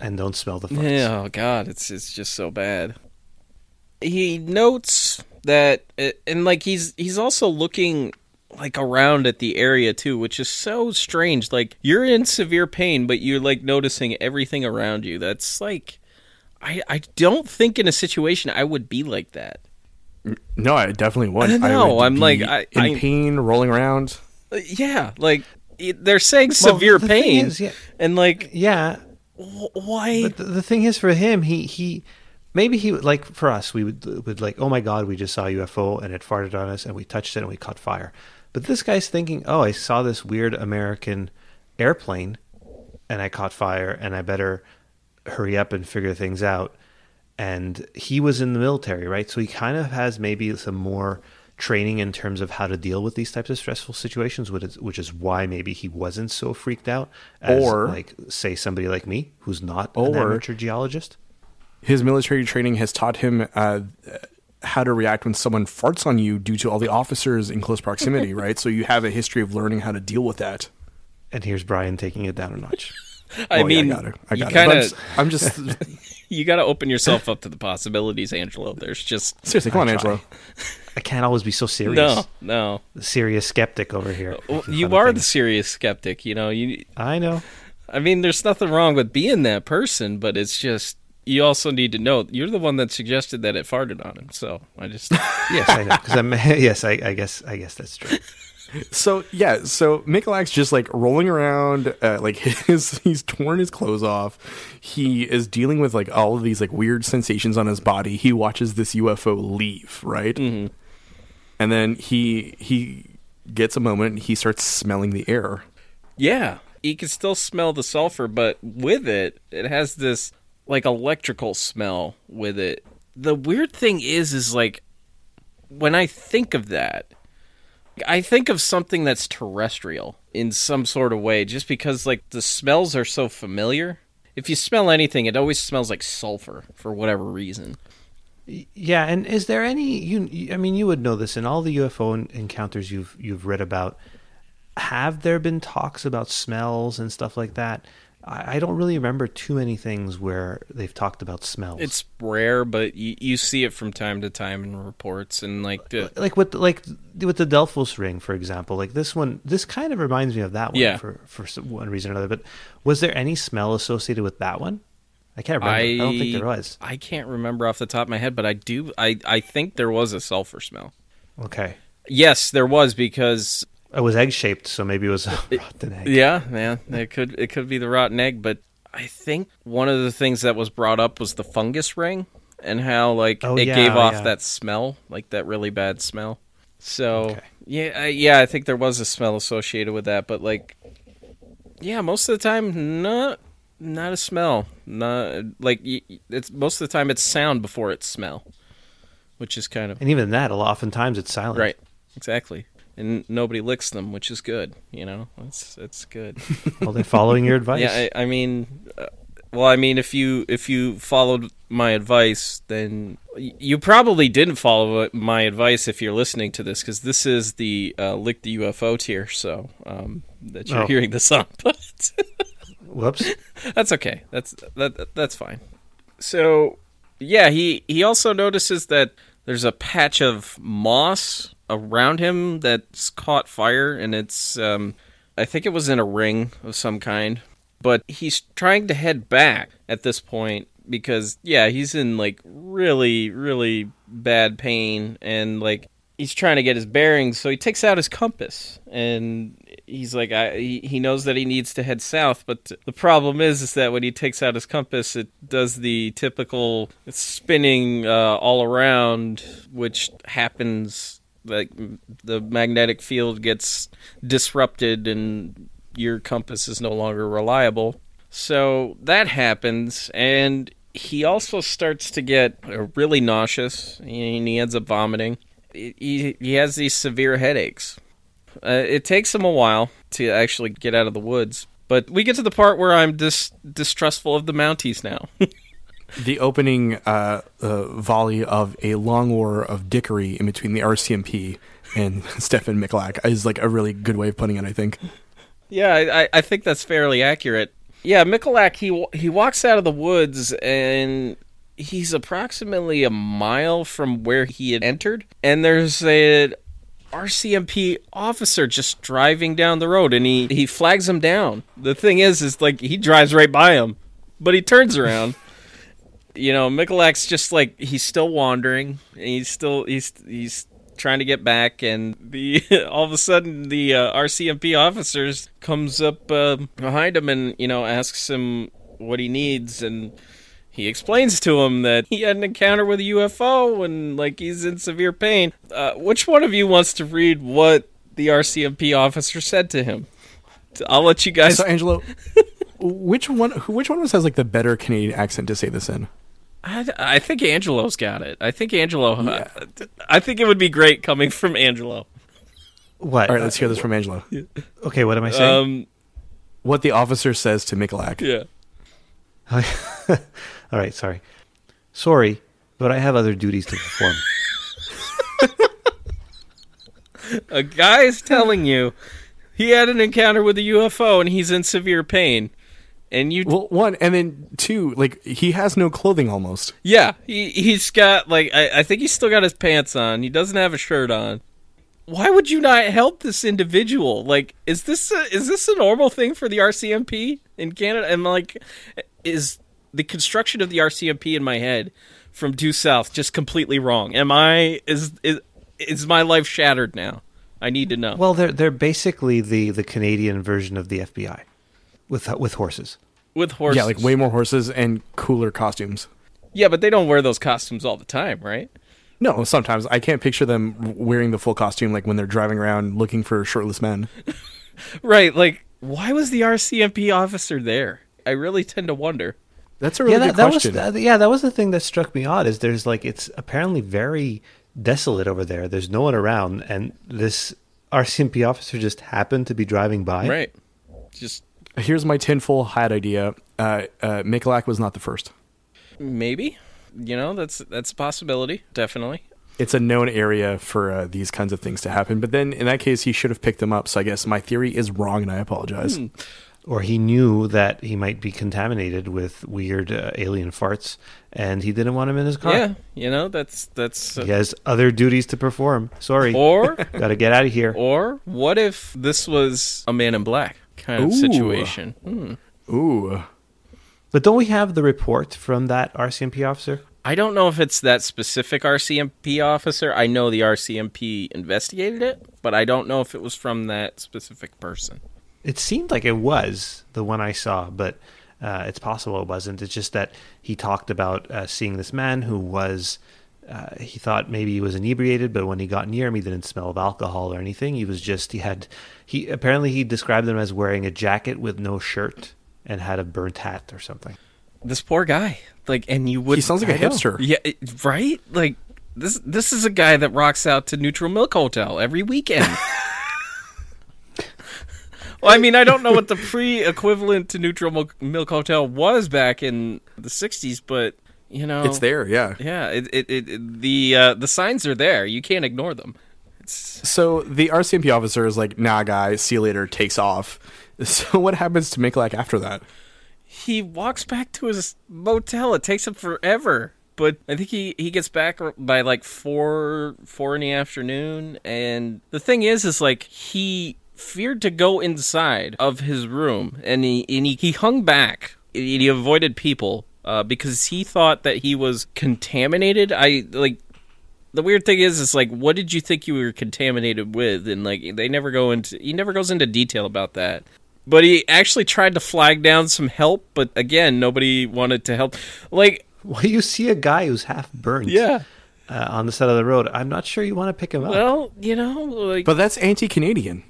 and don't smell the farts. Yeah, oh god, it's it's just so bad. He notes that, uh, and like he's he's also looking like around at the area too, which is so strange. Like you're in severe pain, but you're like noticing everything around you. That's like, I I don't think in a situation I would be like that. No, I definitely would. I know, would I'm like, I- in I- pain, rolling around. Uh, Yeah, like they're saying Well, severe the thing pain, is, yeah, and like yeah, why? But the, the thing is, for him, he he maybe he would like for us, we would would like, oh my god, we just saw a UFO and it farted on us and we touched it and we caught fire. But this guy's thinking, oh, I saw this weird American airplane and I caught fire and I better hurry up and figure things out. And he was in the military, right? So he kind of has maybe some more training in terms of how to deal with these types of stressful situations, which is, which is why maybe he wasn't so freaked out as, Or- like, say, somebody like me who's not an amateur geologist. His military training has taught him uh, how to react when someone farts on you due to all the officers in close proximity, <laughs> right? So you have a history of learning how to deal with that. And here's Brian taking it down a notch. <laughs> I Well, yeah, mean, I got it. I you got it. But kind I'm of s- I'm just <laughs> you got to open yourself up to the possibilities, Angelo. There's just seriously. Come on, I Angelo. I can't always be so serious. no, no. The serious skeptic over here. Well, you are the serious skeptic. You know, you. I know. I mean, there's nothing wrong with being that person, but it's just you also need to know you're the one that suggested that it farted on him. So I just <laughs> Yes, I know. Because I'm. <laughs> yes, I, I guess. I guess that's true. <laughs> So yeah, so Michalak's just like rolling around, uh, like his he's torn his clothes off. He is dealing with like all of these like weird sensations on his body. He watches this UFO leave, right? Mm-hmm. And then he he gets a moment. He starts smelling the air. yeah, he can still smell the sulfur, but with it, it has this like electrical smell with it. The weird thing is, is like when I think of that, I think of something that's terrestrial in some sort of way, just because like the smells are so familiar. If you smell anything, it always smells like sulfur for whatever reason. Yeah, and is there any you? I mean, you would know this in all the UFO encounters you've you've read about. Have there been talks about smells and stuff like that? I, I don't really remember too many things where they've talked about smells. It's rare, but you, you see it from time to time in reports and like the like with like with the Delphos ring, for example. Like this one, this kind of reminds me of that one Yeah. for for one reason or another. But was there any smell associated with that one? I can't remember. I, don't think there was. I can't remember off the top of my head, but I do. I I think there was a sulfur smell. Okay, Yes, there was because it was egg shaped, so maybe it was a rotten egg. yeah, man, it could it could be the rotten egg, but I think one of the things that was brought up was the fungus ring and how like Oh, it yeah, gave off yeah. that smell, like that really bad smell. So Okay. yeah, I, yeah, I think there was a smell associated with that, but like, yeah, most of the time, not not a smell. Not like it's most of the time it's sound before it's smell, which is kind of And even that, a lot, oftentimes it's silent. right, exactly. And nobody licks them, which is good. You know, it's it's good. <laughs> Well, they're following your <laughs> advice. Yeah, I, I mean, uh, well, I mean, if you if you followed my advice, then you probably didn't follow my advice if you're listening to this, because this is the uh, lick the UFO tier, so um, that you're Oh. hearing this <laughs> on. But Whoops. that's okay. That's that that's fine. So yeah, he he also notices that there's a patch of moss around him that's caught fire, and it's um, I think it was in a ring of some kind. But he's trying to head back at this point because yeah, he's in like really really bad pain, and like he's trying to get his bearings. So he takes out his compass and he's like, I, he, knows that he needs to head south, but the problem is, is that when he takes out his compass, it does the typical spinning uh, all around, which happens like the magnetic field gets disrupted and your compass is no longer reliable. So that happens, and he also starts to get uh, really nauseous, and he ends up vomiting. he, he has these severe headaches. Uh, it takes him a while to actually get out of the woods, but we get to the part where I'm dis- distrustful of the Mounties now. <laughs> The opening uh, uh, volley of a long war of dickery in between the RCMP and <laughs> Stefan Michalak is like a really good way of putting it. I think. yeah, I, I- think that's fairly accurate. Yeah, Michalak he he walks out of the woods and he's approximately a mile from where he had entered, and there's a RCMP officer just driving down the road, and he he flags him down. The thing is, is like he drives right by him, but he turns around. You know, Michalak's just like he's still wandering. And he's still he's he's trying to get back, and the <laughs> all of a sudden the uh, RCMP officers comes up uh, behind him and you know asks him what he needs, and he explains to him that he had an encounter with a UFO and like he's in severe pain. Uh, which one of you wants to read what the RCMP officer said to him? I'll let you guys. So Angelo, <laughs> which one? Which one of us has like the better Canadian accent to say this in? I, I think Angelo's got it. I think Angelo. I think it would be great coming from Angelo. What? All right, let's hear this from Angelo. Okay, what am I saying? Um, What the officer says to Michalak. yeah. <laughs> All right, sorry. Sorry, but I have other duties to perform. <laughs> A guy's telling you he had an encounter with a UFO and he's in severe pain, and you. Well, one and then two, like he has no clothing almost. yeah, he he's got like I, I think he's still got his pants on. He doesn't have a shirt on. Why would you not help this individual? Like, is this a, is this a normal thing for the RCMP in Canada? And like, is the construction of the RCMP in my head from due south just completely wrong? Am I is is is my life shattered now? I need to know. Well, they're they're basically the the Canadian version of the FBI, with with horses. With horses, Yeah, like way more horses and cooler costumes. Yeah, but they don't wear those costumes all the time, right? No, sometimes I can't picture them wearing the full costume like when they're driving around looking for shirtless men. <laughs> Right. Like, why was the RCMP officer there? I really tend to wonder. That's a really yeah, good that, that was question. that, yeah, that was the thing that struck me odd. Is there's like it's apparently very desolate over there. There's no one around, and this RCMP officer just happened to be driving by. Right. Just Here's my tinfoil hat idea. Uh, uh, Michalak was not the first. maybe. You know, that's that's a possibility. Definitely. It's a known area for uh, these kinds of things to happen. But then in that case, he should have picked them up. So I guess my theory is wrong, and I apologize. Hmm. Or he knew that he might be contaminated with weird uh, alien farts, and he didn't want him in his car. Yeah. You know, that's that's. He has other duties to perform. Sorry, or <laughs> got to get out of here. or what if this was a Man in Black kind of Ooh. situation? Hmm. Ooh. But don't we have the report from that RCMP officer? I don't know if it's that specific RCMP officer. I know the RCMP investigated it, but I don't know if it was from that specific person. It seemed like it was the one I saw, but uh, it's possible it wasn't. It's just that he talked about uh, seeing this man who was. Uh, he thought maybe he was inebriated, but when he got near him, he didn't smell of alcohol or anything. He was just he had he apparently he described him as wearing a jacket with no shirt and had a burnt hat or something. This poor guy, like, and you would. He sounds like a I know. hipster. Yeah, it- right? Like this this is a guy that rocks out to Neutral Milk Hotel every weekend. <laughs> well, I mean, I don't know what the pre-equivalent to Neutral Milk, Milk Hotel was back in the '60s, but you know, It's there, yeah. Yeah, it, it, it, the uh, the signs are there. You can't ignore them. It's So the RCMP officer is like, nah, guy, see you later, takes off. <laughs> So what happens to Michalak after that? he walks back to his motel. It takes him forever. But I think he, he gets back by like four four in the afternoon. And the thing is, is like he feared to go inside of his room, and he and he, he hung back. He avoided people uh, because he thought that he was contaminated. I like the weird thing is, is like, what did you think you were contaminated with? And like, they never go into, he never goes into detail about that. But he actually tried to flag down some help, but again, nobody wanted to help. Like, Well, you see a guy who's half burnt yeah, uh, on the side of the road. I'm not sure you want to pick him up. well, you know, like, But that's anti-Canadian.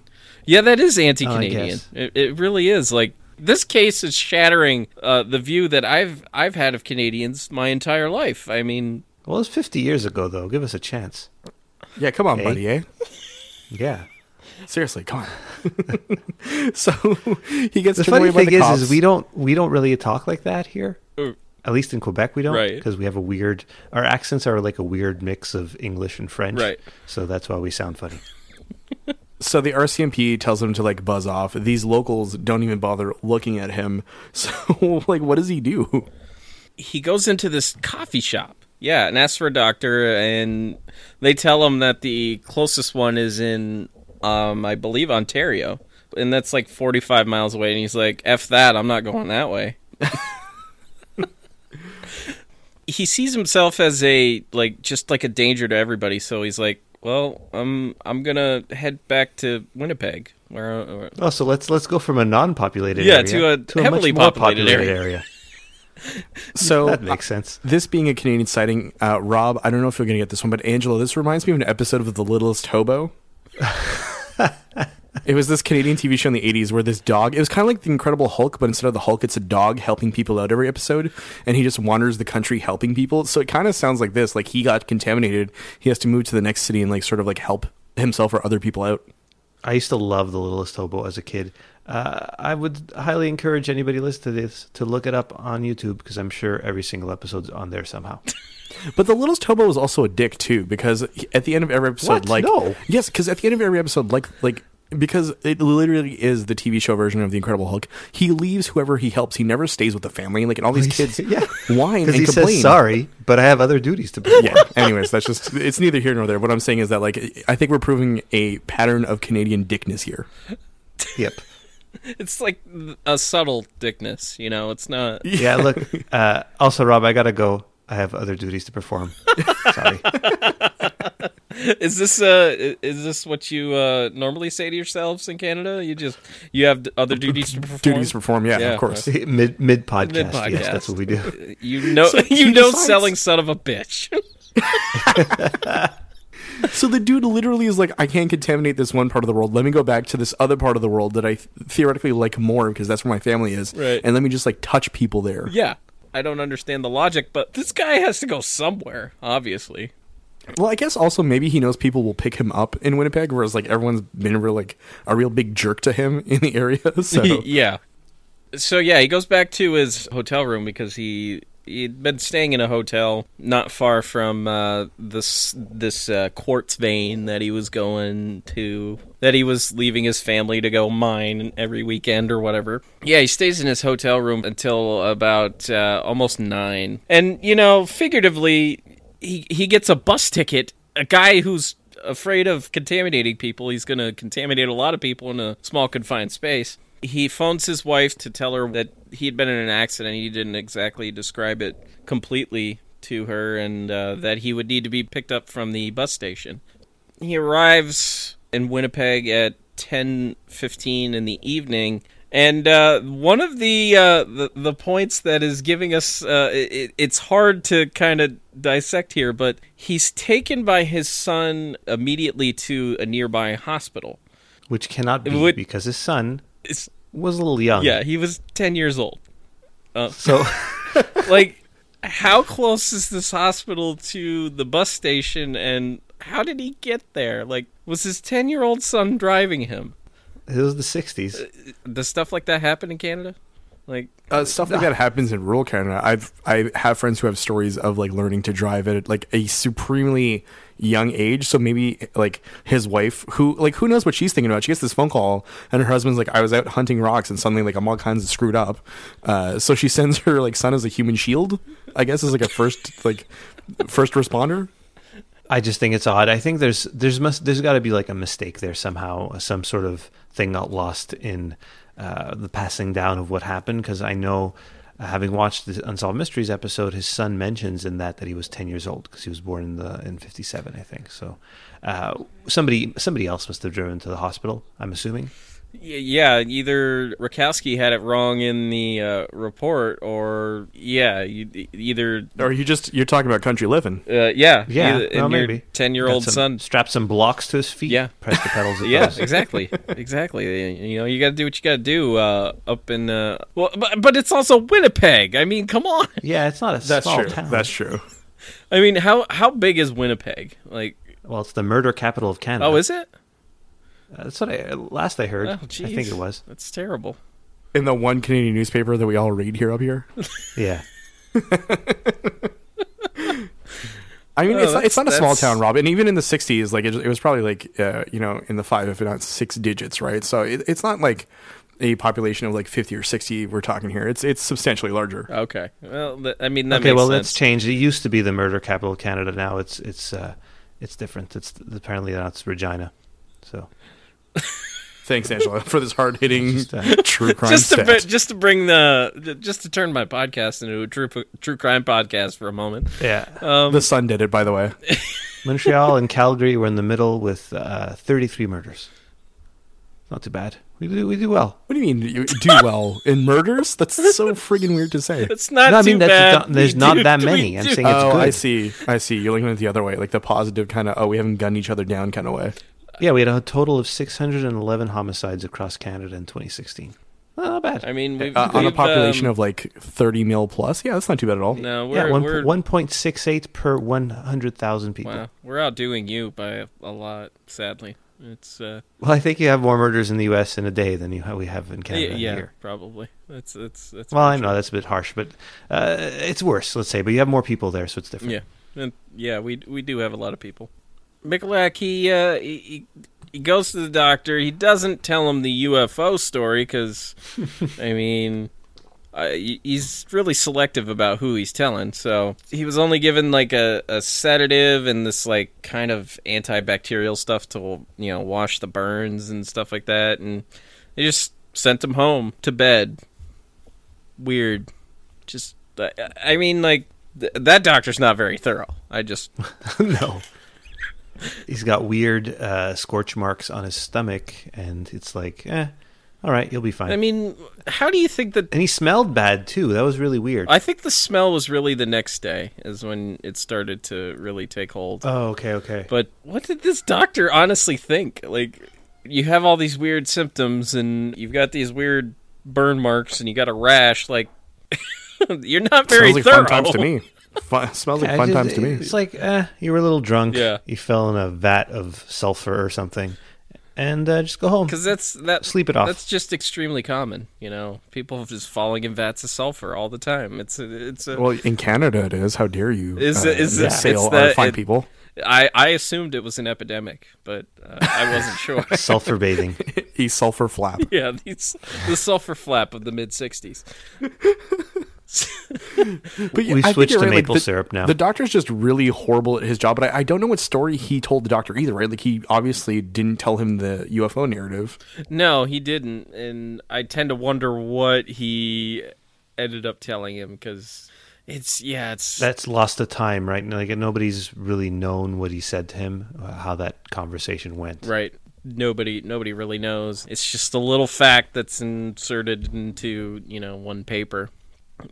yeah, that is anti-Canadian. Oh, it, it really is. Like, this case is shattering uh, the view that I've I've had of Canadians my entire life. I mean, well, it's 50 years ago, though. Give us a chance. Yeah, come on, Hey. buddy, eh? Yeah. Seriously, come on. <laughs> so he gets The turned away funny by thing the is, cops. is we don't we don't really talk like that here. Uh, At least in Quebec, we don't, Right. Because we have a weird. Our accents are like a weird mix of English and French, Right. So that's why we sound funny. <laughs> So the RCMP tells him to like buzz off. These locals don't even bother looking at him. <laughs> So like, what does he do? he goes into this coffee shop. Yeah, and asks for a doctor, and they tell him that the closest one is in, um, I believe, Ontario, and that's like 45 miles away. And he's like, "F that, I'm not going that way." <laughs> he sees himself as a like just like a danger to everybody, so he's like, "Well, I'm I'm gonna head back to Winnipeg, where." where Oh, so let's let's go from a non-populated Yeah, area to a much heavily more populated populated area. area. <laughs> <laughs> So That makes sense. this being a Canadian sighting, uh, Rob, I don't know if you're going to get this one, but Angelo, this reminds me of an episode of The Littlest Hobo. <laughs> it was this Canadian TV show in the 80s where this dog, it was kind of like The Incredible Hulk, but instead of the Hulk, it's a dog helping people out every episode, and he just wanders the country helping people. So it kind of sounds like this like he got contaminated, he has to move to the next city and like sort of like help himself or other people out. I used to love The Littlest Hobo as a kid. Uh, I would highly encourage anybody listening to this to look it up on YouTube because I'm sure every single episode's on there somehow. <laughs> But the littlest hobo was also a dick too, because at the end of every episode, What? like No. yes, because at the end of every episode, like like because it literally is the TV show version of the Incredible Hulk. He leaves whoever he helps. He never stays with the family. Like and all these kids <laughs> yeah, whine and he complain. says sorry, but I have other duties to perform. Yeah. Anyways, that's just it's neither here nor there. What I'm saying is that like I think we're proving a pattern of Canadian dickness here. Yep. It's like a subtle dickness, you know. It's not. <laughs> Yeah. Look. Uh, also, Rob, I gotta go. I have other duties to perform. <laughs> Sorry. Is this uh is this what you uh normally say to yourselves in Canada? You just you have other <laughs> duties to perform. Duties to perform, yeah, Yeah, of course. <laughs> mid mid podcast. Mid-podcast. Yes, that's what we do. <laughs> You know So you know decides- selling son of a bitch. So the dude literally is like, I can't contaminate this one part of the world. Let me go back to this other part of the world that I th- theoretically like more because that's where my family is. Right. And let me just like touch people there. yeah. I don't understand the logic, but this guy has to go somewhere, obviously. Well, I guess also maybe he knows people will pick him up in Winnipeg, whereas like everyone's been real like a real big jerk to him in the area. <laughs> So <laughs> yeah. So yeah, he goes back to his hotel room because he he'd been staying in a hotel not far from uh, this this uh, quartz vein that he was going to that he was leaving his family to go mine every weekend or whatever. Yeah, he stays in his hotel room until about uh, almost nine, and you know, figuratively, he he gets a bus ticket. A guy who's afraid of contaminating people. He's going to contaminate a lot of people in a small confined space. He phones his wife to tell her that he'd been in an accident. He didn't exactly describe it completely to her, and uh, that he would need to be picked up from the bus station. He arrives in Winnipeg at ten fifteen in the evening, and uh, one of the, uh, the the points that is giving us uh, it, it's hard to kind of dissect here, but he's taken by his son immediately to a nearby hospital. Which cannot be would- because his son was a little young. yeah, he was ten years old. Uh, so <laughs> <laughs> like how close is this hospital to the bus station and how did he get there like was his 10 year old son driving him it was the '60s. Uh, does stuff like that happen in canada like uh, stuff like that <laughs> happens in rural Canada. I've I have friends who have stories of like learning to drive at like a supremely young age. So maybe like his wife, who like who knows what she's thinking about. She gets this phone call, and her husband's like, "I was out hunting rocks, and suddenly like I'm all kinds of screwed up." Uh, so she <laughs> sends her like son as a human shield. I guess as like a first like first responder. I just think it's odd. I think there's there's must there's got to be like a mistake there somehow, some sort of thing got lost in uh, the passing down of what happened. Because I know, uh, having watched the Unsolved Mysteries episode, his son mentions in that that he was ten years old because he was born in the in '57, I think. So uh, somebody somebody else must have driven to the hospital. I'm assuming. Y- yeah either Rutkowski had it wrong in the uh, report or yeah you, either Or you just you're talking about country living. uh, yeah Yeah, either- well, and your maybe ten year old son strapped some blocks to his feet. Yeah. press the pedals. <laughs> It yeah, goes. exactly, <laughs> exactly. You know, you got to do what you got to do uh, up in. Uh, well, but but it's also Winnipeg. I mean, come on. Yeah, it's not a That's small true. town. That's true. <laughs> I mean, how how big is Winnipeg? Like, Well, it's the murder capital of Canada. Oh, is it? That's what I last I heard. Oh, I think it was. That's terrible. In the one Canadian newspaper that we all read here up here. <laughs> Yeah. <laughs> I mean, Oh, it's, not, it's not a small town, Rob. And even in the 60s, like, it, it was probably like, uh, you know, in the five, if not six digits, right? So it, it's not like a population of like 50 or 60 we're talking here. It's it's substantially larger. Okay. Well, th- I mean that okay, makes well, sense. that's changed. It used to be the murder capital of Canada. Now it's it's uh, it's different. It's apparently that's Regina. So <laughs> Thanks, Angelo, for this hard hitting true <laughs> crime just to stat. just to bring the just to turn my podcast into a true true crime podcast for a moment. yeah, Um, the sun did it, by the way. <laughs> Montreal and Calgary were in the middle with uh, 33 murders. Not too bad. We do we do well. What do you mean you do well in murders? That's so friggin' weird to say. it's not No, I too mean, that's bad. not- there's We not do- that many. I'm do- saying- it's oh, I good. see. I see. You're looking at it the other way, like the positive kind of. Oh, we haven't gunned each other down kind of way. Yeah, we had a total of 611 homicides across Canada in 2016. Oh, not bad. I mean, we've, Uh, on a population um, of like 30 mil plus. Yeah, that's not too bad at all. no, we're one, we're 1.68 per 100,000 people. wow, we're outdoing you by a, a lot. Sadly, it's uh, Well, I think you have more murders in the U.S. in a day than you we have in Canada in yeah, year. probably. That's that's that's. Well, I know that's a bit harsh, but uh, it's worse, let's say. But you have more people there, so it's different. Yeah, and yeah, we we do have a lot of people. Michalak, he, uh, he he goes to the doctor. He doesn't tell him the UFO story because, I mean, <laughs> uh, he's really selective about who he's telling. So he was only given like a, a sedative and this like kind of antibacterial stuff to you know wash the burns and stuff like that, and they just sent him home to bed. Weird, just I- I mean like th- that doctor's not very thorough. I just <laughs> no. He's got weird uh, scorch marks on his stomach, and it's like, eh, all right, you'll be fine. I mean, how do you think that? and he smelled bad too. That was really weird. I think the smell was really the next day, is when it started to really take hold. oh, okay, okay. But what did this doctor honestly think? Like, you have all these weird symptoms, and you've got these weird burn marks, and you got a rash. Like, <laughs> you're not very Smells like thorough. fun times to me. Fun, <laughs> smells like fun just- times to me. It's like, eh, you were a little drunk. Yeah. You fell in a vat of sulfur or something, and uh, just go home. Because that's that. Sleep it off. That's just extremely common. You know, people just falling in vats of sulfur all the time. It's a, it's a. Well, in Canada it is. How dare you Is uh, it- is it- assail it's our that- fine it- people? I I assumed it was an epidemic, but uh, I wasn't <laughs> sure. Sulfur bathing. <laughs> A sulfur flap. yeah, these, the sulfur flap of the mid '60s. <laughs> But yeah, We've I think switched to right, like, maple the- syrup now. The doctor's just really horrible at his job, but I, I don't know what story he told the doctor either, right? Like he obviously didn't tell him the UFO narrative. No, he didn't, and I tend to wonder what he ended up telling him because it's yeah, it's That's lost the time, right? Like nobody's really known what he said to him, uh, how that conversation went. right. Nobody nobody really knows. It's just a little fact that's inserted into you know one paper.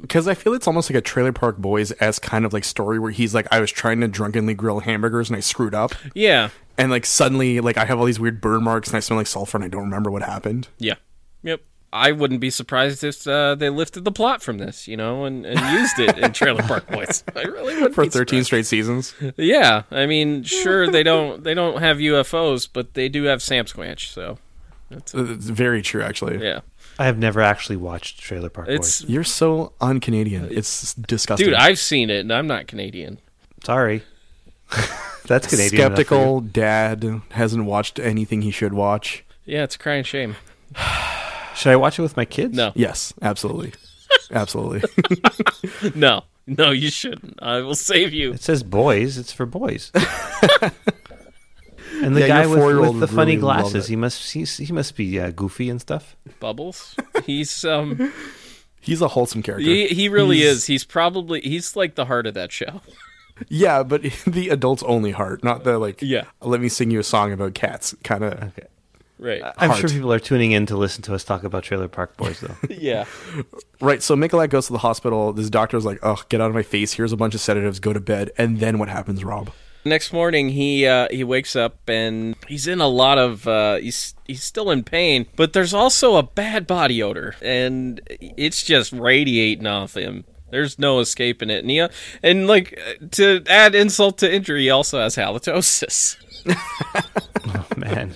Because I feel it's almost like a Trailer Park Boys as kind of like story where he's like, I was trying to drunkenly grill hamburgers and I screwed up, Yeah, and like suddenly like I have all these weird burn marks and I smell like sulfur and I don't remember what happened. yeah, yep. I wouldn't be surprised if uh, they lifted the plot from this, you know, and, and used it in Trailer Park Boys. <laughs> I really wouldn't For be 13 surprised. straight seasons. Yeah, I mean, sure they don't they don't have UFOs, but they do have Samsquanch, so that's It's very true, actually. yeah. I have never actually watched Trailer Park It's Boys. You're so un-Canadian. Uh, it's disgusting. dude, I've seen it, and I'm not Canadian. Sorry. <laughs> That's Canadian. enough for you. skeptical dad hasn't watched anything he should watch. Yeah, it's a crying shame. <sighs> Should I watch it with my kids? No, Yes, absolutely, <laughs> absolutely. no, no, you shouldn't. I will save you. It says boys. It's for boys. <laughs> and the Yeah, guy with, with the would funny really glasses, he must he's, he must be uh, goofy and stuff. Bubbles. He's um <laughs> He's a wholesome character. he he really He's- is. He's probably he's like the heart of that show. <laughs> Yeah, but <laughs> the adults only heart, not the like. Yeah. Let me sing you a song about cats. Kind of. Okay. Right. I'm sure people are tuning in to listen to us talk about Trailer Park Boys, though. yeah. Right. So Michalak goes to the hospital. This doctor's like, "Oh, get out of my face. Here's a bunch of sedatives. Go to bed." And then what happens, Rob? Next morning, he uh, he wakes up and he's in a lot of uh, he's he's still in pain, but there's also a bad body odor, and it's just radiating off him. There's no escaping it. And, he, and like to add insult to injury, he also has halitosis. <laughs> Oh, man.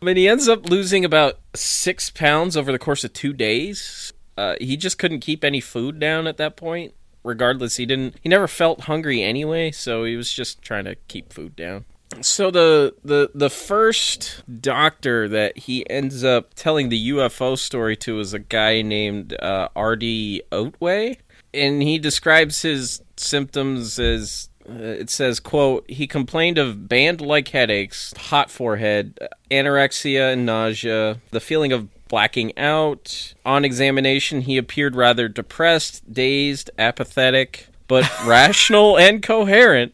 I mean, he ends up losing about six pounds over the course of two days. Uh, he just couldn't keep any food down at that point. Regardless, he didn't. He never felt hungry anyway, so he was just trying to keep food down. So the the the first doctor that he ends up telling the UFO story to is a guy named uh, R.D. Otway, and he describes his symptoms as uh, it says quote he complained of band-like headaches hot forehead anorexia and nausea the feeling of blacking out on examination he appeared rather depressed dazed apathetic but <laughs> rational and coherent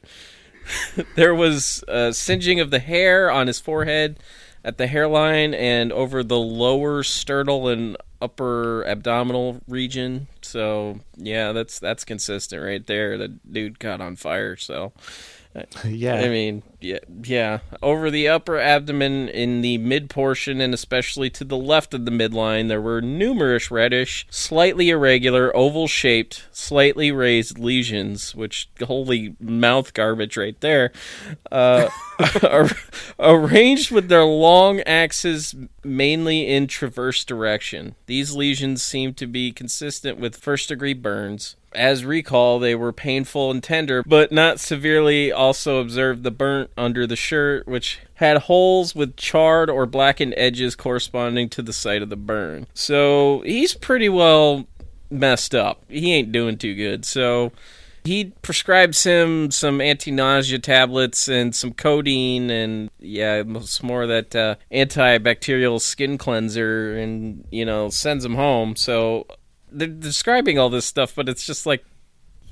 <laughs> there was uh, singeing of the hair on his forehead at the hairline and over the lower sternal and upper abdominal region. So yeah, that's that's consistent right there. The dude caught on fire. So <laughs> Yeah. I mean, yeah, yeah. Over the upper abdomen, in the mid portion, and especially to the left of the midline, there were numerous reddish, slightly irregular, oval shaped, slightly raised lesions, which, holy mouth garbage right there, uh, <laughs> ar- arranged with their long axes mainly in traverse direction. These lesions seem to be consistent with first degree burns. As recall, they were painful and tender, but not severely. Also observed the under the shirt, which had holes with charred or blackened edges corresponding to the site of the burn. So he's pretty well messed up. He ain't doing too good. So he prescribes him some anti-nausea tablets and some codeine and yeah some more of that uh, antibacterial skin cleanser and you know sends him home so they're describing all this stuff but it's just like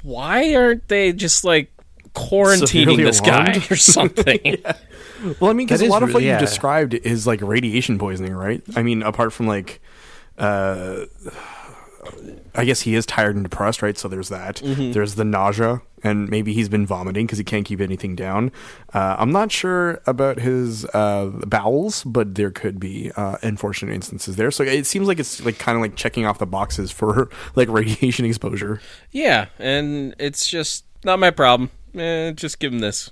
why aren't they just like quarantining Severely this guy or something <laughs> Well, I mean, because a lot of what really- you yeah. described is like radiation poisoning, right? I mean, apart from like, uh, I guess he is tired and depressed, right? So there's that. There's the nausea, and maybe he's been vomiting because he can't keep anything down. Uh, I'm not sure about his uh, bowels, but there could be uh, unfortunate instances there. So it seems like it's like kind of like checking off the boxes for <laughs> like radiation exposure. yeah and it's just not my problem eh, just give him this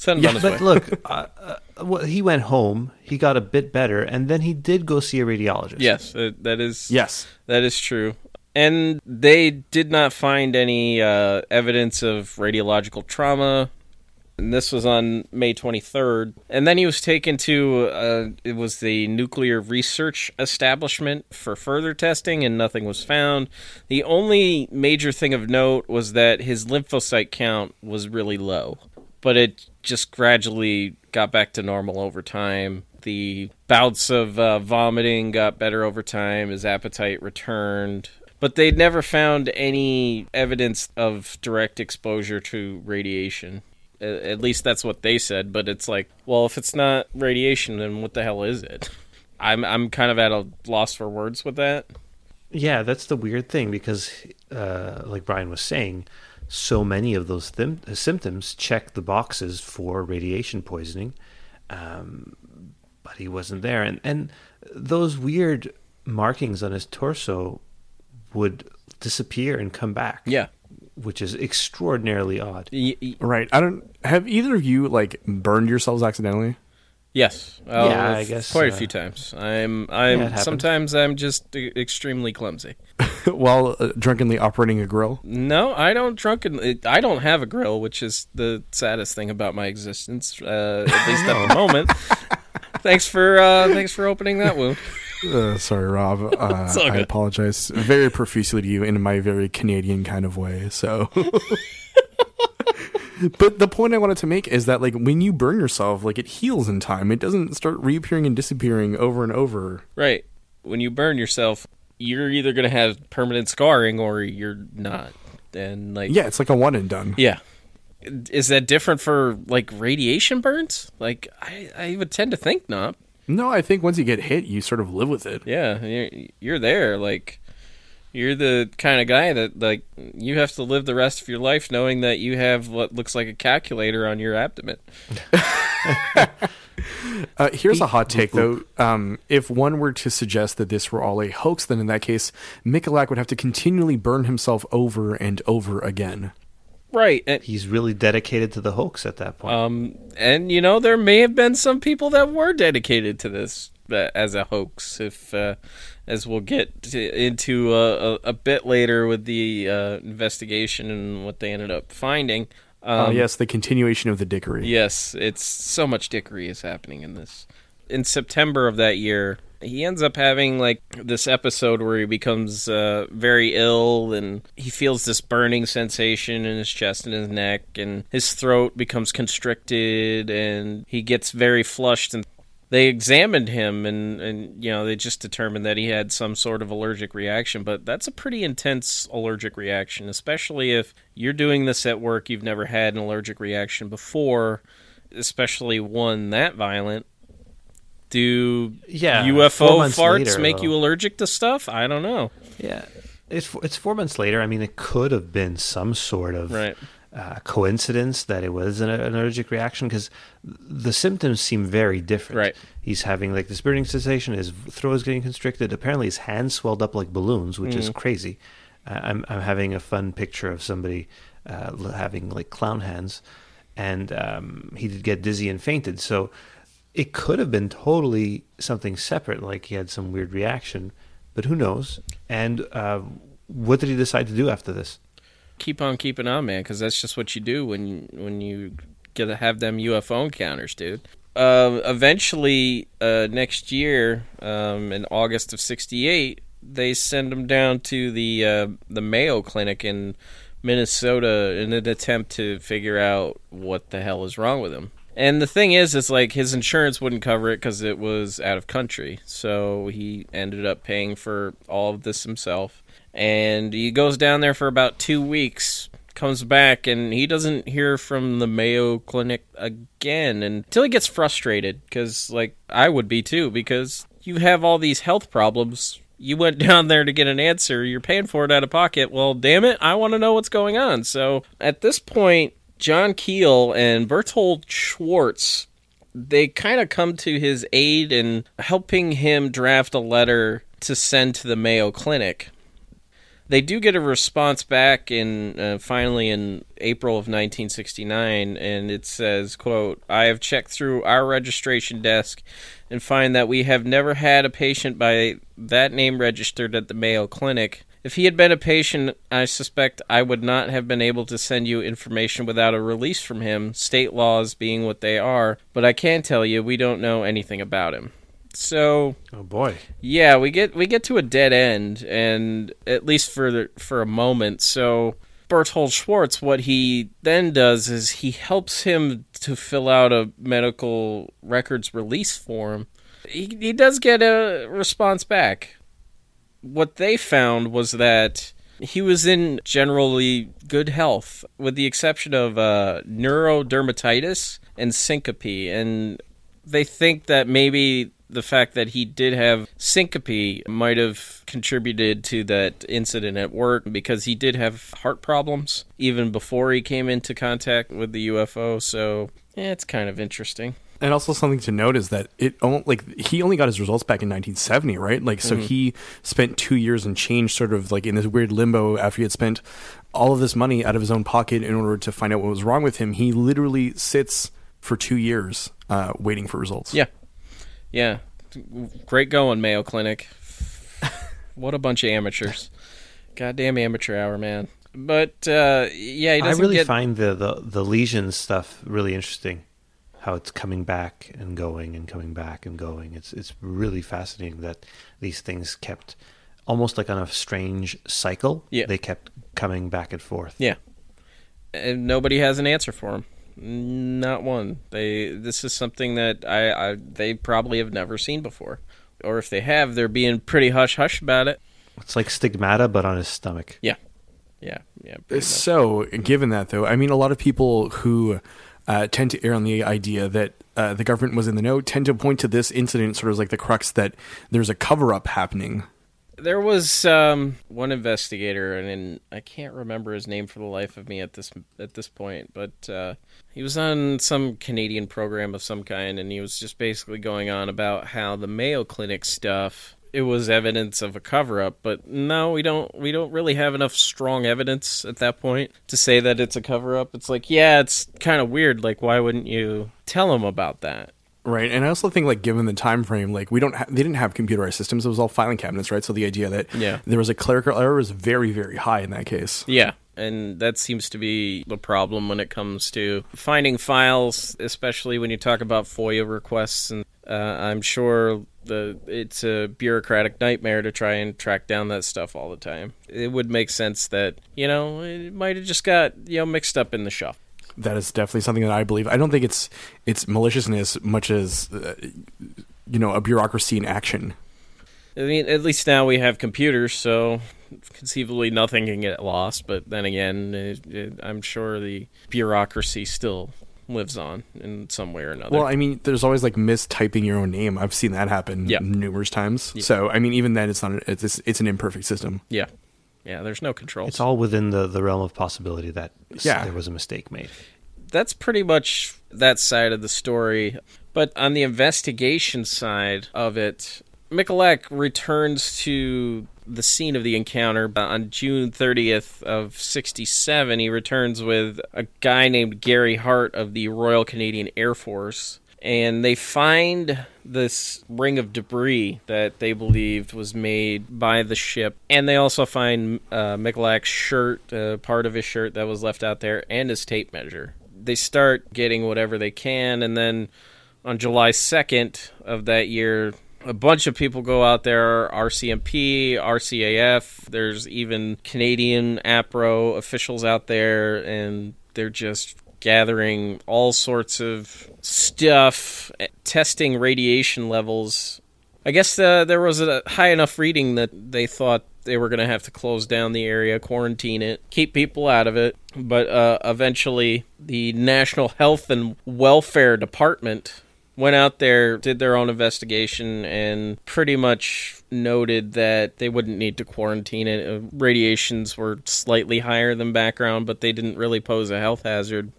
send him on his But way look, <laughs> uh, uh, well, he went home. He got a bit better, and then he did go see a radiologist. yes uh, that is Yes. That is true. And they did not find any uh, evidence of radiological trauma. And this was on May 23rd. And then he was taken to, uh, it was the Nuclear Research Establishment for further testing, and nothing was found. The only major thing of note was that his lymphocyte count was really low, but it just gradually got back to normal over time. The bouts of uh, vomiting got better over time. His appetite returned. But they'd never found any evidence of direct exposure to radiation. At least that's what they said. But it's like, well, if it's not radiation, then what the hell is it? <laughs> I'm I'm kind of at a loss for words with that. Yeah, that's the weird thing because, uh, like Brian was saying, so many of those thim- symptoms check the boxes for radiation poisoning, um, but he wasn't there, and and those weird markings on his torso would disappear and come back. Yeah. Which is extraordinarily odd. Y- y- Right. I don't. Have either of you like burned yourselves accidentally? yes. Oh, Yeah, I guess, quite a uh, few times. I'm I'm happens. sometimes I'm just e- extremely clumsy. <laughs> while uh, drunkenly operating a grill. No, I don't drunken. I don't have a grill, which is the saddest thing about my existence, uh, at least at the <laughs> moment. thanks for uh, thanks for opening that wound. <laughs> Uh, sorry, Rob. <laughs> Uh, I apologize very profusely to you in my very Canadian kind of way. So, <laughs> but the point I wanted to make is that like when you burn yourself, like it heals in time. It doesn't start reappearing and disappearing over and over. Right. When you burn yourself, you're either going to have permanent scarring or you're not. And like Yeah, it's like a one and done. Yeah. Is that different for like radiation burns? Like I, I would tend to think not. No, I think once you get hit, you sort of live with it. Yeah, you're, you're there. Like you're the kind of guy that like you have to live the rest of your life knowing that you have what looks like a calculator on your abdomen. Uh, here's a hot <laughs> take, though. Um, if one were to suggest that this were all a hoax, then in that case, Michalak would have to continually burn himself over and over again. Right. And, He's really dedicated to the hoax at that point. um, and you know, there may have been some people that were dedicated to this uh, as a hoax. If, uh, as we'll get to, into a, a, a bit later with the uh, investigation and what they ended up finding. Um, uh, yes, the continuation of the dickery. Yes, it's so much dickery is happening in this. In September of that year, he ends up having like this episode where he becomes uh, very ill and he feels this burning sensation in his chest and his neck and his throat becomes constricted and he gets very flushed and they examined him and, and you know they just determined that he had some sort of allergic reaction but that's a pretty intense allergic reaction especially if you're doing this at work you've never had an allergic reaction before especially one that violent do Yeah, UFO farts later, make though. you allergic to stuff I don't know yeah, it's it's four months later. I mean, it could have been some sort of right uh, coincidence that it was an, an allergic reaction because the symptoms seem very different. Right. He's having like this burning sensation. His throat is getting constricted. Apparently, his hands swelled up like balloons, which is crazy. Uh, I'm I'm having a fun picture of somebody uh, having like clown hands, and um, he did get dizzy and fainted. So it could have been totally something separate, like he had some weird reaction, but who knows? And uh, what did he decide to do after this? keep on keeping on, man, because that's just what you do when when you get to have them UFO encounters, dude. Uh, eventually, uh, next year, um, in August of '68, they send him down to the uh, the Mayo Clinic in Minnesota in an attempt to figure out what the hell is wrong with him. And the thing is, it's like his insurance wouldn't cover it because it was out of country. So he ended up paying for all of this himself. And he goes down there for about two weeks, comes back, and he doesn't hear from the Mayo Clinic again until he gets frustrated. Because, like, I would be too, because you have all these health problems. You went <laughs> down there to get an answer. You're paying for it out of pocket. Well, damn it, I want to know what's going on. So at this point, John Keel and Berthold Schwarz they kind of come to his aid in helping him draft a letter to send to the Mayo Clinic. They do get a response back in uh, finally in April of 1969 and it says, quote, "I have checked through our registration desk and find that we have never had a patient by that name registered at the Mayo Clinic. If he had been a patient, I suspect I would not have been able to send you information without a release from him, state laws being what they are, but I can tell you we don't know anything about him. So, Oh boy. yeah, we get we get to a dead end and at least for the, for a moment. So, Berthold Schwarz what he then does is he helps him to fill out a medical records release form. He he does get a response back what they found was that he was in generally good health, with the exception of uh, neurodermatitis and syncope. And they think that maybe the fact that he did have syncope might have contributed to that incident at work because he did have heart problems even before he came into contact with the UFO. So, yeah, it's kind of interesting. And also something to note is that it only, like he only got his results back in 1970, right? Like so he spent 2 years and change sort of like in this weird limbo after he had spent all of this money out of his own pocket in order to find out what was wrong with him. He literally sits for 2 years uh, waiting for results. Yeah. Yeah. Great going, Mayo Clinic. <laughs> what a bunch of amateurs. Goddamn amateur hour, man. But uh, yeah, he I doesn't really get find the, the the lesions stuff really interesting. How it's coming back and going and coming back and going. It's it's really fascinating that these things kept almost like on a strange cycle. Yeah. They kept coming back and forth. Yeah. And nobody has an answer for them. Not one. They this is something that I, I they probably have never seen before. Or if they have, they're being pretty hush hush about it. It's like stigmata but on his stomach. Yeah. Yeah. Yeah. pretty much. So, given that though, I mean, a lot of people who uh, tend to err on the idea that uh, the government was in the know tend to point to this incident sort of like the crux that there's a cover up happening. There was um, one investigator, and I can't remember his name for the life of me at this at this point, but uh, he was on some Canadian program of some kind, and he was just basically going on about how the Mayo Clinic stuff it was evidence of a cover up, but no, we don't we don't really have enough strong evidence at that point to say that it's a cover up. It's like, yeah, it's kind of weird. Like, why wouldn't you tell them about that? Right, and I also think like given the time frame, like we don't ha- they didn't have computerized systems; it was all filing cabinets, right? So the idea that Yeah. there was a clerical error is very very high in that case. Yeah. And that seems to be the problem when it comes to finding files, especially when you talk about FOIA requests. And uh, I'm sure the it's a bureaucratic nightmare to try and track down that stuff all the time. It would make sense that you know it might have just got you know mixed up in the shuffle. That is definitely something that I believe. I don't think it's it's maliciousness much as uh, you know a bureaucracy in action. I mean, at least now we have computers, so conceivably nothing can get lost. But then again, it, it, I'm sure the bureaucracy still lives on in some way or another. Well, I mean, there's always like mistyping your own name. I've seen that happen Yeah. numerous times. So I mean, even then, it's not. It's it's an imperfect system. yeah, yeah. There's no control. It's all within the, the realm of possibility that Yeah. there was a mistake made. that's pretty much that side of the story. But on the investigation side of it, Michalak returns to the scene of the encounter on June 30th of 67. He returns with a guy named Gary Hart of the Royal Canadian Air Force. And they find this ring of debris that they believed was made by the ship. And they also find uh, Michalak's shirt, uh, part of his shirt that was left out there, and his tape measure they start getting whatever they can and then on July 2nd of that year a bunch of people go out there RCMP, RCAF, there's even Canadian APRO officials out there and they're just gathering all sorts of stuff testing radiation levels I guess uh, there was a high enough reading that they thought they were going to have to close down the area, quarantine it, keep people out of it. But uh, eventually, the National Health and Welfare Department went out there, did their own investigation, and pretty much noted that they wouldn't need to quarantine it. Uh, radiations were slightly higher than background, but they didn't really pose a health hazard.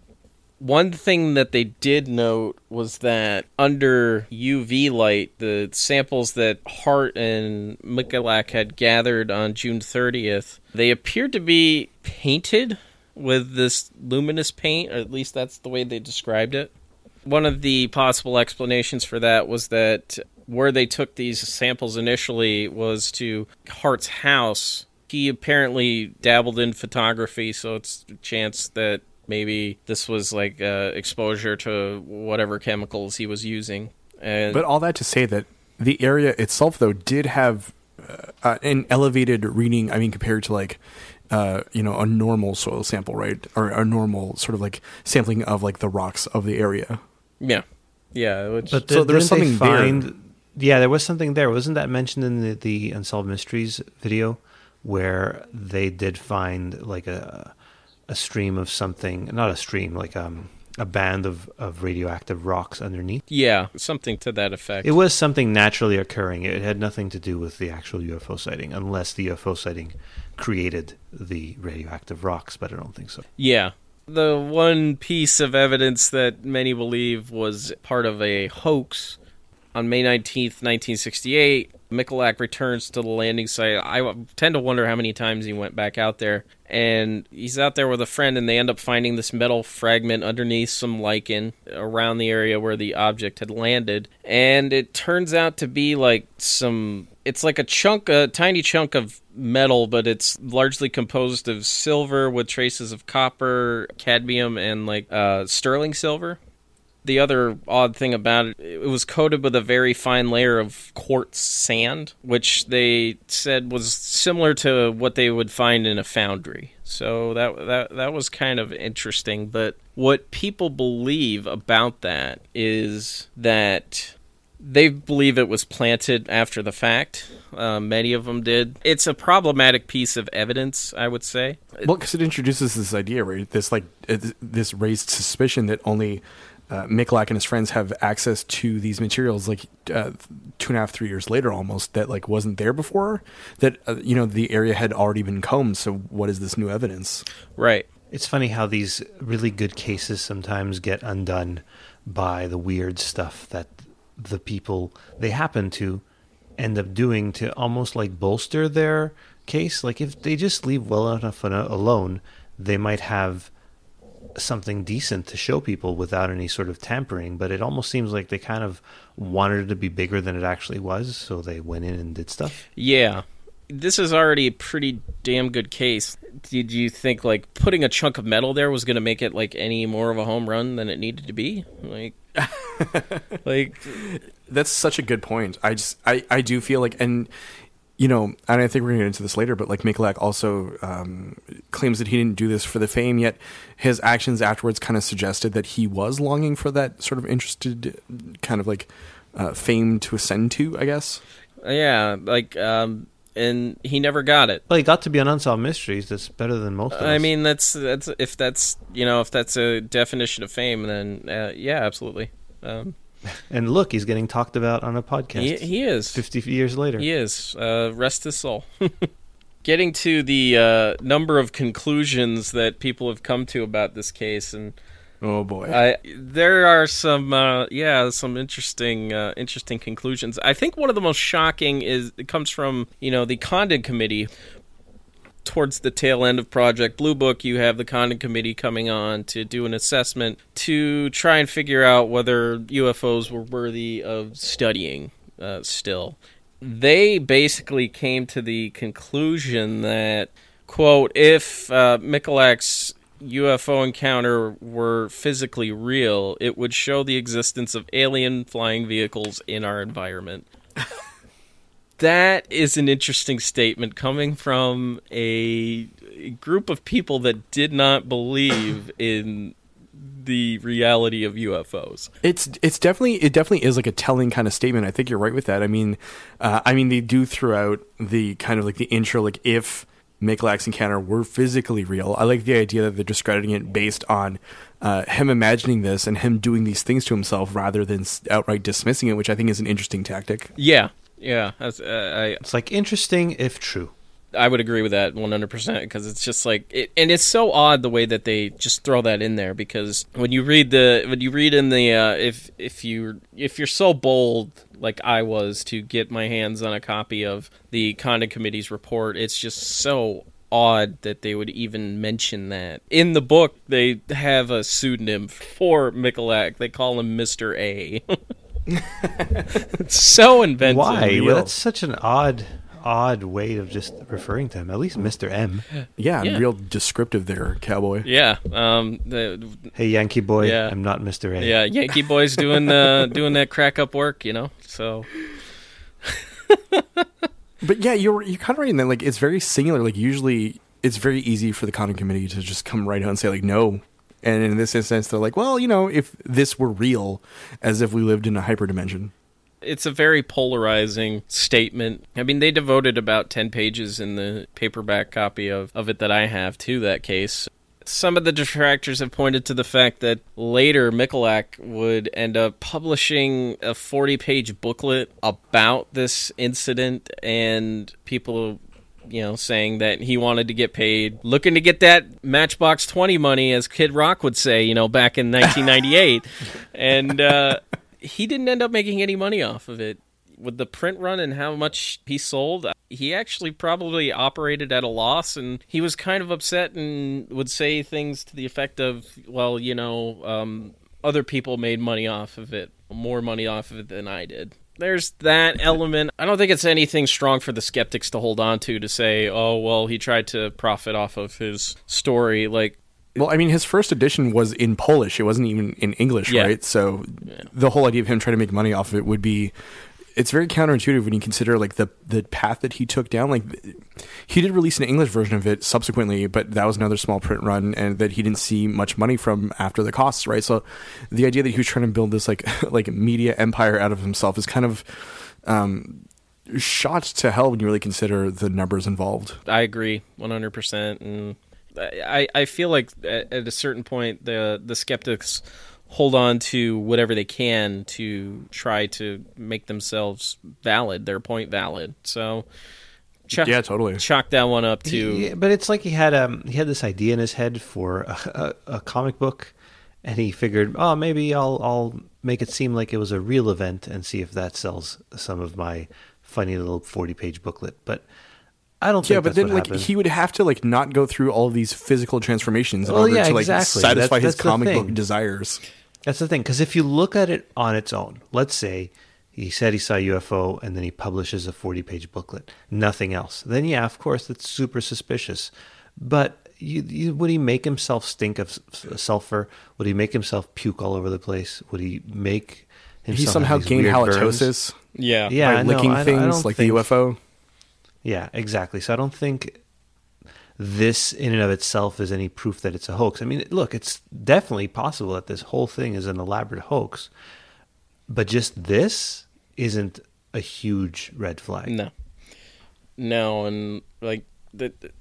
One thing that they did note was that under UV light, the samples that Hart and Michalak had gathered on June 30th, they appeared to be painted with this luminous paint, or at least that's the way they described it. One of the possible explanations for that was that where they took these samples initially was to Hart's house. He apparently dabbled in photography, so it's a chance that maybe this was like uh, exposure to whatever chemicals he was using. And But all that to say that the area itself, though, did have uh, uh, an elevated reading. I mean, compared to like, uh, you know, a normal soil sample, right, or a normal sort of like sampling of like the rocks of the area. Yeah, yeah, which, But So there was didn't they something there. Yeah, there was something there. Wasn't that mentioned in the, the Unsolved Mysteries video where they did find like a a stream of something, not a stream, like um a band of, of radioactive rocks underneath. yeah, something to that effect. It was something naturally occurring. It had nothing to do with the actual UFO sighting, unless the UFO sighting created the radioactive rocks, but I don't think so. Yeah. The one piece of evidence that many believe was part of a hoax on May 19th, 1968, Michalak returns to the landing site. I tend to wonder how many times he went back out there. And he's out there with a friend, and they end up finding this metal fragment underneath some lichen around the area where the object had landed. And it turns out to be like some. It's like a chunk, a tiny chunk of metal, but it's largely composed of silver with traces of copper, cadmium, and like uh, sterling silver the other odd thing about it, it was coated with a very fine layer of quartz sand, which they said was similar to what they would find in a foundry. So that that that was kind of interesting. But what people believe about that is that they believe it was planted after the fact. Uh, many of them did. It's a problematic piece of evidence, I would say. Well, because it introduces this idea, right? This like uh, this raised suspicion that only uh, Michalak and his friends have access to these materials like uh, two and a half, three years later, almost that like wasn't there before. That uh, you know the area had already been combed. So what is this new evidence? Right. It's funny how these really good cases sometimes get undone by the weird stuff that the people they happen to end up doing to almost like bolster their case. Like if they just leave well enough alone, they might have something decent to show people without any sort of tampering. But it almost seems like they kind of wanted it to be bigger than it actually was, so they went in and did stuff. Yeah. This is already a pretty damn good case. Did you think like putting a chunk of metal there was going to make it like any more of a home run than it needed to be? Like <laughs> like that's such a good point. I just I I do feel like and you know, and I think we're going to get into this later, but like Michalak also um, claims that he didn't do this for the fame, yet his actions afterwards kind of suggested that he was longing for that sort of interested kind of like uh, fame to ascend to, I guess. Yeah, like, um, and he never got it. Well, he got to be on Unsolved Mysteries. That's better than most of I us. mean, that's that's if that's you know if that's a definition of fame, then uh, yeah, absolutely. Um, and look, he's getting talked about on a podcast. he, he is. 50 years later. He is. Uh, rest his soul. <laughs> Getting to the uh, number of conclusions that people have come to about this case, and Oh boy. I, there are some, uh, yeah, some interesting, uh, interesting conclusions. I think one of the most shocking is it comes from you know the Condon Committee. Towards the tail end of Project Blue Book, you have the Condon Committee coming on to do an assessment to try and figure out whether UFOs were worthy of studying. Uh, still, they basically came to the conclusion that quote if uh, Michalak's UFO encounter were physically real, it would show the existence of alien flying vehicles in our environment. <laughs> that is an interesting statement coming from a group of people that did not believe <coughs> in the reality of UFOs. It's it's definitely it definitely is like a telling kind of statement. I think you're right with that. I mean, uh, I mean they do throughout the kind of like the intro, like if Michalak's encounter were physically real. I like the idea that they're discrediting it based on uh, him imagining this and him doing these things to himself rather than outright dismissing it, which I think is an interesting tactic. Yeah, yeah, uh, I It's like interesting if true. I would agree with that 100% because it's just like it, and it's so odd the way that they just throw that in there because when you read the when you read in the uh, if if you if you're so bold like I was to get my hands on a copy of the Condon Committee's report it's just so odd that they would even mention that in the book they have a pseudonym for Michalak they call him Mr. A <laughs> <laughs> it's so inventive Why? Well, that's such an odd odd way of just referring to him. At least Mr. M. Yeah, Yeah. real descriptive there, cowboy. yeah um the, Hey, Yankee boy, Yeah. I'm not Mr. A. Yeah, Yankee boys doing uh, <laughs> doing that crack up work, you know. So <laughs> But yeah, you're you're kind of right in that. Like it's very singular. Like usually, it's very easy for the Condon Committee to just come right out and say like no. And in this instance, they're like, well, you know, if this were real, as if we lived in a hyperdimension. it's a very polarizing statement. I mean, they devoted about ten pages in the paperback copy of of it that I have to that case. Some of the detractors have pointed to the fact that later Michalak would end up publishing a 40 page booklet about this incident, and people you know, saying that he wanted to get paid, looking to get that Matchbox 20 money, as Kid Rock would say, you know, back in 1998. <laughs> and uh, he didn't end up making any money off of it. With the print run and how much he sold, he actually probably operated at a loss, and he was kind of upset and would say things to the effect of, well, you know, um, other people made money off of it, more money off of it than I did there's that element. I don't think it's anything strong for the skeptics to hold on to to say, oh, well, he tried to profit off of his story. Like, Well, I mean, his first edition was in Polish. It wasn't even in English, Yeah. right? So the whole idea of him trying to make money off of it would be it's very counterintuitive when you consider like the the path that he took down. Like he did release an English version of it subsequently, but that was another small print run, and that he didn't see much money from after the costs, right? So the idea that he was trying to build this like <laughs> like media empire out of himself is kind of um, shot to hell when you really consider the numbers involved. I agree 100%. And I, I feel like at, at a certain point, the, the skeptics hold on to whatever they can to try to make themselves valid, their point valid. So, chalk, Yeah, totally. chalk that one up to Yeah, but it's like he had um he had this idea in his head for a, a, a comic book, and he figured, oh, maybe I'll I'll make it seem like it was a real event and see if that sells some of my funny little forty page booklet. But I don't Yeah, think but then what like happened. he would have to like not go through all of these physical transformations in Well, order yeah, to like exactly. satisfy That's- his that's comic book desires. That's the thing, because if you look at it on its own, let's say he said he saw a UFO and then he publishes a 40 page booklet, nothing else, then yeah, of course, that's super suspicious. But you, you, would he make himself stink of sulfur? Would he make himself puke all over the place? Would he make himself He somehow these gained weird burns? halitosis yeah. Yeah, by no, licking I don't- I things like think- the UFO. Yeah, exactly. So I don't think this in and of itself is any proof that it's a hoax. I mean, look, it's definitely possible that this whole thing is an elaborate hoax, but just this isn't a huge red flag. No, no, and like that.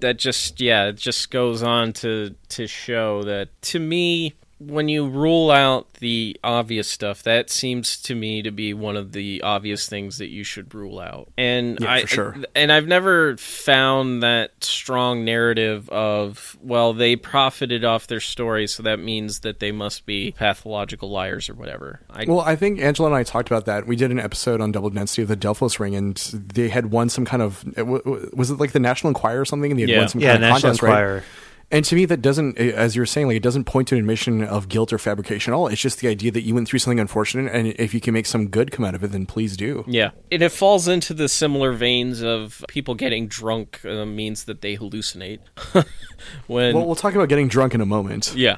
That just yeah, it just goes on to to show that to me, when you rule out the obvious stuff, that seems to me to be one of the obvious things that you should rule out. And Yeah, I for sure. and I've never found that strong narrative of well, they profited off their story, so that means that they must be pathological liars or whatever. I, Well, I think Angelo and I talked about that. We did an episode on double density of the Delphos ring, and they had won some kind of was it like the National Enquirer or something? And they had Yeah. won some Yeah, kind of National contest, right? And to me, that doesn't, as you were saying, like it doesn't point to an admission of guilt or fabrication at all. It's just the idea that you went through something unfortunate, and if you can make some good come out of it, then please do. Yeah, and it falls into the similar veins of people getting drunk uh, means that they hallucinate. <laughs> when Well, we'll talk about getting drunk in a moment. yeah,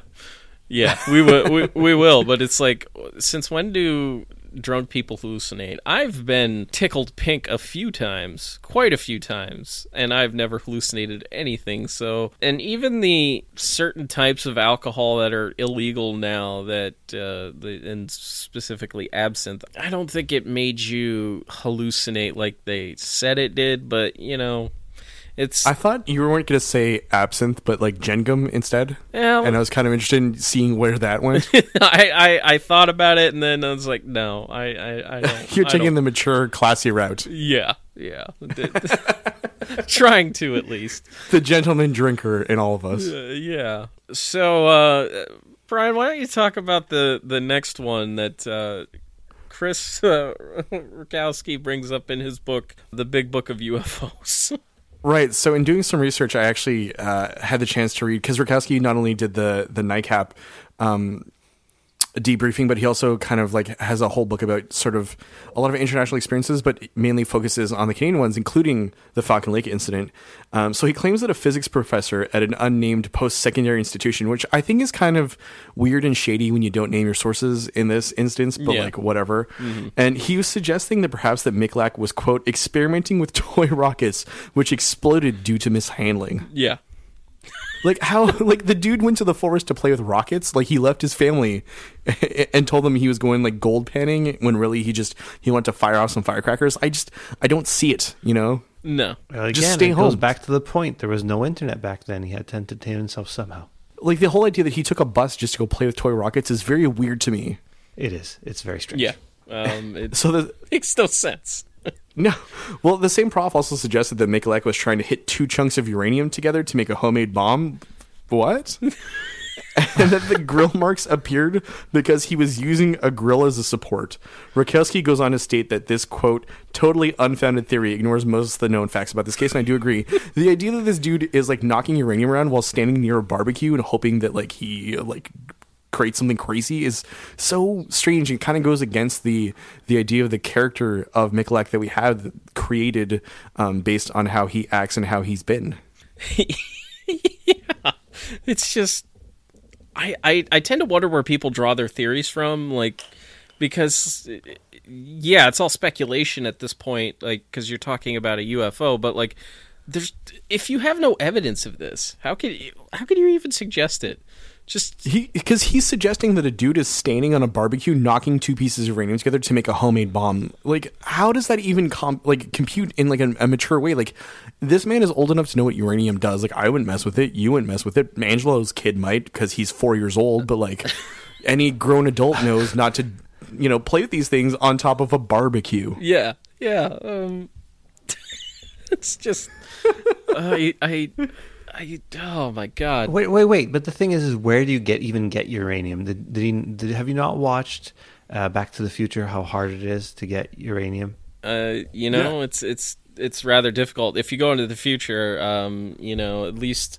yeah, we will, we, we will. But it's like, since when do drunk people hallucinate? I've been tickled pink a few times, quite a few times, and I've never hallucinated anything. So, and even the certain types of alcohol that are illegal now, that uh, the, and specifically absinthe, I don't think it made you hallucinate like they said it did. But you know, it's I thought you weren't going to say absinthe, but like gengum instead. Yeah, and I was kind of interested in seeing where that went. <laughs> I, I I thought about it, and then I was like, no, I I, I don't. <laughs> You're I taking don't- the mature, classy route. yeah yeah, <laughs> trying to at least. The gentleman drinker in all of us. Uh, yeah. So, uh, Brian, why don't you talk about the the next one that uh, Chris uh, Rutkowski brings up in his book, The Big Book of UFOs? Right. So in doing some research, I actually uh, had the chance to read because Rutkowski not only did the the nightcap um, debriefing, but he also kind of like has a whole book about sort of a lot of international experiences, but mainly focuses on the Canadian ones, including the Falcon Lake incident. Um, so he claims that a physics professor at an unnamed post secondary institution, which I think is kind of weird and shady when you don't name your sources in this instance, but Yeah. like whatever. And he was suggesting that perhaps that Michalak was quote experimenting with <laughs> toy rockets, which exploded due to mishandling. yeah. Like how <laughs> like the dude went to the forest to play with rockets. Like he left his family <laughs> and told them he was going like gold panning when really he just he wanted to fire off some firecrackers. I just I don't see it, you know. No. Well, again, Just stay it goes home. back to the point. There was no internet back then. He had to entertain himself somehow. Like the whole idea that he took a bus just to go play with toy rockets is very weird to me. It is. It's very strange. Yeah. Um, it <laughs> So the makes no sense. No, well, the same prof also suggested that Michalak was trying to hit two chunks of uranium together to make a homemade bomb. What? <laughs> and that the grill marks appeared because he was using a grill as a support. Rutkowski goes on to state that this quote totally unfounded theory ignores most of the known facts about this case, and I do agree. the idea that this dude is like knocking uranium around while standing near a barbecue and hoping that like he like create something crazy is so strange and kind of goes against the the idea of the character of Michalak that we have created um, based on how he acts and how he's been. <laughs> yeah, it's just I, I I tend to wonder where people draw their theories from like because yeah it's all speculation at this point like because you're talking about a UFO but like there's if you have no evidence of this how could you, how could you even suggest it just He because he's suggesting that a dude is standing on a barbecue, knocking two pieces of uranium together to make a homemade bomb. Like, how does that even comp- like compute in like a, a mature way? Like, this man is old enough to know what uranium does. Like, I wouldn't mess with it. You wouldn't mess with it. Angelo's kid might because he's four years old. But like, <laughs> any grown adult knows not to, you know, play with these things on top of a barbecue. Yeah, yeah. Um, <laughs> it's just I, I, I. Oh my god. Wait, wait, wait! But the thing is, is where do you get even get uranium? Did, did he? Did, have you not watched uh, Back to the Future? How hard it is to get uranium? Uh, you know, it's it's it's rather difficult. If you go into the future, um, you know, at least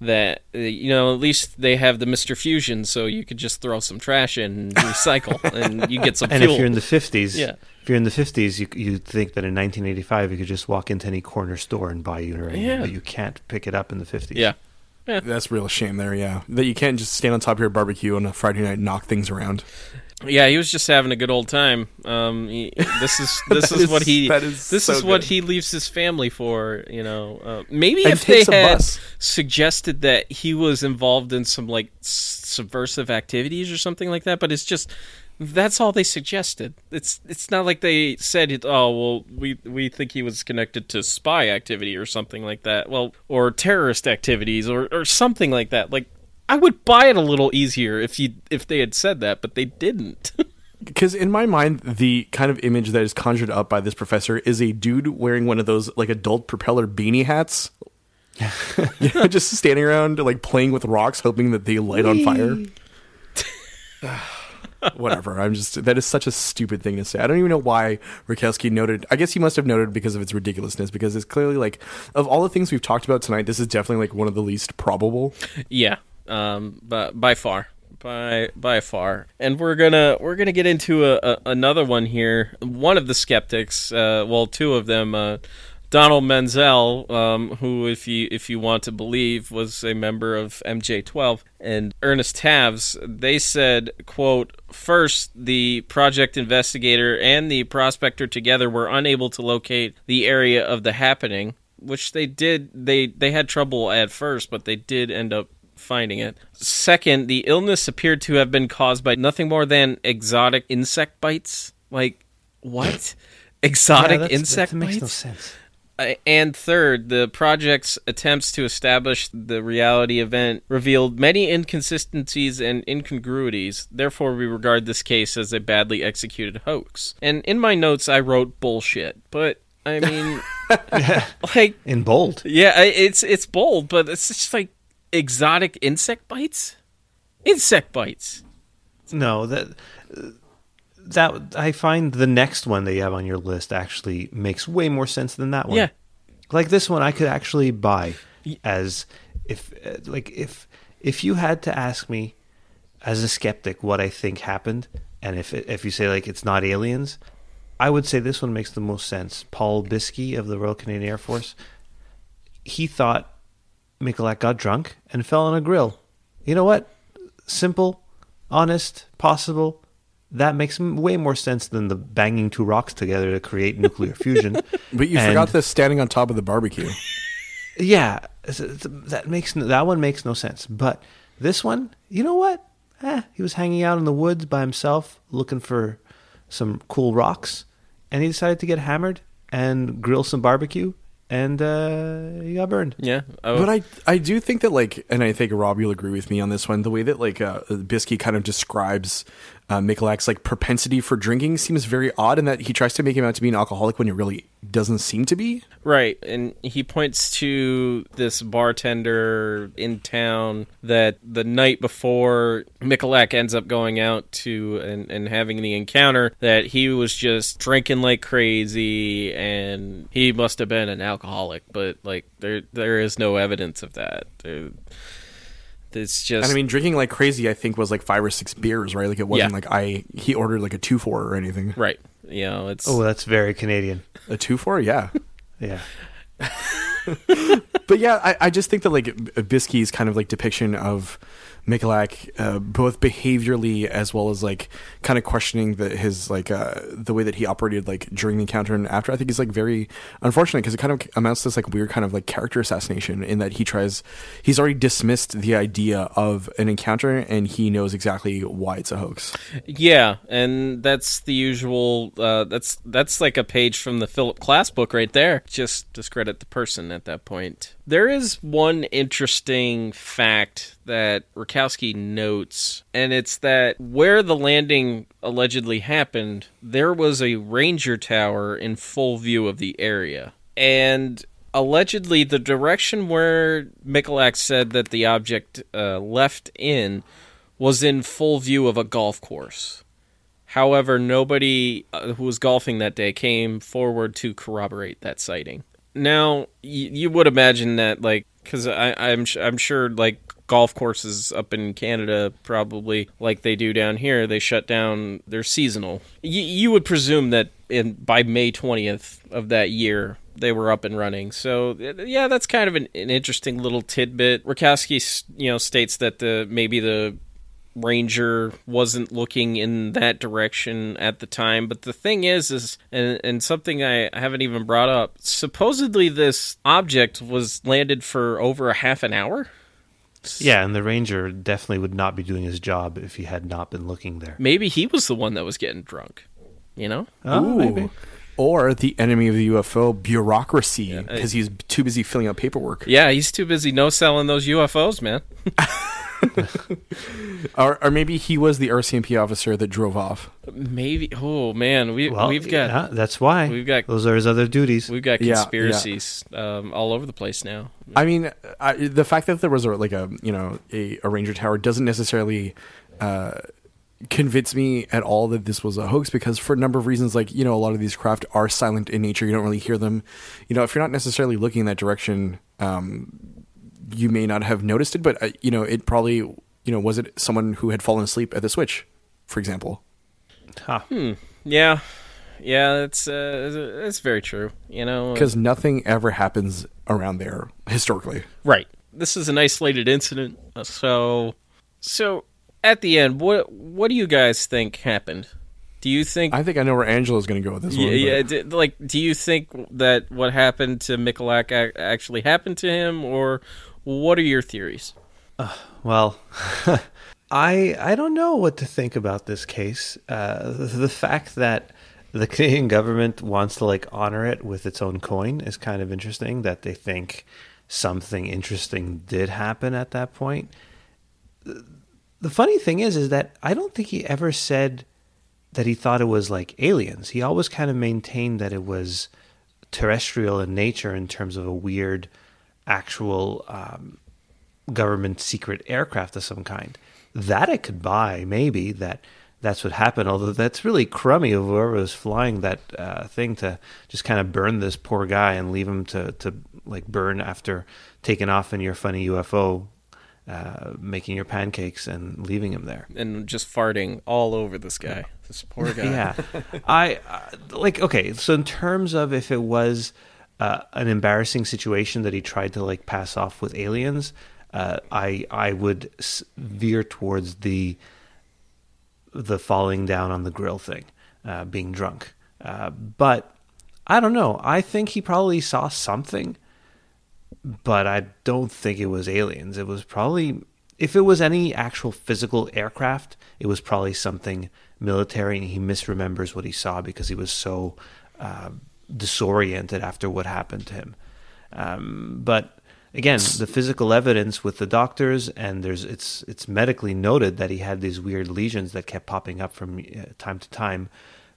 that uh, you know, at least they have the Mister Fusion, so you could just throw some trash in and recycle, <laughs> and you get some And fuel. if you're in the fifties, Yeah. If you're in the fifties, you you'd think that in 1985 you could just walk into any corner store and buy uranium, Yeah. but you can't pick it up in the 50s. yeah, That's real shame there, yeah. That you can't just stand on top of your barbecue on a Friday night and knock things around. yeah, he was just having a good old time. Um, he, this is <laughs> this That is, what is- he that is this so is what good. he leaves his family for. You know, uh, maybe And if they had bus. suggested that he was involved in some like s- subversive activities or something like that, but it's just that's all they suggested. It's it's not like they said, "Oh, well, we we think he was connected to spy activity or something like that." Well, or terrorist activities or or something like that. Like I would buy it a little easier if you if they had said that, but they didn't. <laughs> Because in my mind, the kind of image that is conjured up by this professor is a dude wearing one of those like adult propeller beanie hats. you <laughs> know, <laughs> just standing around like playing with rocks, hoping that they light on fire. Whatever. I'm just that is such a stupid thing to say. I don't even know why Rutkowski noted. I guess he must have noted because of its ridiculousness. Because it's clearly like of all the things we've talked about tonight, this is definitely like one of the least probable. Yeah, um, but by far, by by far, and we're gonna we're gonna get into a, a, another one here. One of the skeptics, uh, well, two of them, uh, Donald Menzel, um, who, if you if you want to believe, was a member of MJ12, and Ernest Taves. They said, "quote First, the project investigator and the prospector together were unable to locate the area of the happening." Which they did. They they had trouble at first, but they did end up finding it. Second, the illness appeared to have been caused by nothing more than exotic insect bites. Like what? Exotic Yeah, insect that makes no bites? sense. Uh, and third, the project's attempts to establish the reality event revealed many inconsistencies and incongruities. Therefore, we regard this case as a badly executed hoax. And in my notes, I wrote bullshit, but I <laughs> mean, like, In bold. yeah, it's it's bold, but it's just like exotic insect bites. Insect bites. No, that that I find the next one that you have on your list actually makes way more sense than that one. Yeah. Like this one I could actually buy as if like if if you had to ask me as a skeptic what I think happened and if if you say like it's not aliens, I would say this one makes the most sense. Paul Bissky of the Royal Canadian Air Force, he thought Michalak got drunk and fell on a grill. You know what? Simple, honest, possible. That makes way more sense than the banging two rocks together to create nuclear fusion. <laughs> But you And- forgot the standing on top of the barbecue. <laughs> Yeah, it's- it's- that makes that one makes no sense. But this one, you know what? Eh, he was hanging out in the woods by himself, looking for some cool rocks, and he decided to get hammered and grill some barbecue, and uh, he got burned. Yeah, I, But I I do think that like, and I think Rob you'll agree with me on this one. The way that like uh, Bissky kind of describes uh, Michalak's like propensity for drinking seems very odd, in that he tries to make him out to be an alcoholic when he really doesn't seem to be. Right, and he points to this bartender in town that the night before Michalak ends up going out to and, and having the encounter that he was just drinking like crazy and he must have been an alcoholic, but like there there is no evidence of that. There, it's just And I mean, drinking like crazy, I think was like five or six beers, right? Like it wasn't Yeah. like I he ordered like a two four or anything. right. You know, it's Oh, that's very Canadian. A two four, yeah. <laughs> Yeah. <laughs> but yeah, I, I just think that like Bissky's kind of like depiction of Michalak, uh, both behaviorally as well as like kind of questioning the, his like uh, the way that he operated like during the encounter and after. I think is like very unfortunate because it kind of amounts to this like weird kind of like character assassination in that he tries he's already dismissed the idea of an encounter and he knows exactly why it's a hoax. Yeah, and that's the usual. Uh, that's that's like a page from the Philip Klass book right there. Just discredit the person at that point. There is one interesting fact that Rutkowski notes, and it's that where the landing allegedly happened, there was a ranger tower in full view of the area. And allegedly, the direction where Michalak said that the object uh, left in was in full view of a golf course. However, nobody uh, who was golfing that day came forward to corroborate that sighting. Now, you would imagine that, like, because I'm I'm sure like golf courses up in Canada probably like they do down here, they shut down. They're seasonal. Y- you would presume that in by May twentieth of that year they were up and running. So yeah, that's kind of an, an interesting little tidbit. Rutkowski, you know, states that the maybe the ranger wasn't looking in that direction at the time but the thing is is and, and something I haven't even brought up supposedly this object was landed for over a half an hour Yeah, and the ranger definitely would not be doing his job if he had not been looking there. maybe he was the one that was getting drunk you know Oh, Ooh. maybe. Or the enemy of the UFO, bureaucracy, I- because uh, he's too busy filling out paperwork. yeah he's too busy no selling those ufos man <laughs> <laughs> Or, or maybe he was the RCMP officer that drove off. maybe oh man we, Well, we've got yeah, that's why. we've got- those are his other duties. we've got Yeah, yeah. conspiracies Um, all over the place now I mean, I, the fact that there was a, like a you know a, a ranger tower doesn't necessarily uh, convince me at all that this was a hoax because for a number of reasons, like you know, a lot of these craft are silent in nature. You don't really hear them. You know, if you're not necessarily looking in that direction, um, you may not have noticed it. But uh, you know, it probably you know was it someone who had fallen asleep at the switch, for example. Huh. yeah yeah that's uh, that's very true you know Because nothing ever happens around there historically. Right. This is an isolated incident. uh, So, so at the end, what what do you guys think happened? Do you think? I think I know where Angelo's going to go with this yeah, one. yeah. d- like, do you think that what happened to Michalak ac- actually happened to him, or what are your theories? Well, <laughs> I I don't know what to think about this case. Uh, the fact that the Canadian government wants to like honor it with its own coin is kind of interesting. That they think something interesting did happen at that point. The funny thing is, is that I don't think he ever said that he thought it was like aliens. He always kind of maintained that it was terrestrial in nature in terms of a weird, actual um, government secret aircraft of some kind. That I could buy, maybe that that's what happened. Although that's really crummy of whoever was flying that uh, thing to just kind of burn this poor guy and leave him to to like burn after taking off in your funny UFO, uh, making your pancakes and leaving him there. And just farting all over this guy, this poor guy. <laughs> Yeah, I uh, like okay. So in terms of if it was uh, an embarrassing situation that he tried to like pass off with aliens, uh, I I would veer towards the the falling down on the grill thing, uh, being drunk. Uh, but I don't know. I think he probably saw something, but I don't think it was aliens. It was probably if it was any actual physical aircraft, it was probably something military, and he misremembers what he saw because he was so uh, disoriented after what happened to him. Um, but again, the physical evidence with the doctors, and there's it's it's medically noted that he had these weird lesions that kept popping up from uh, time to time.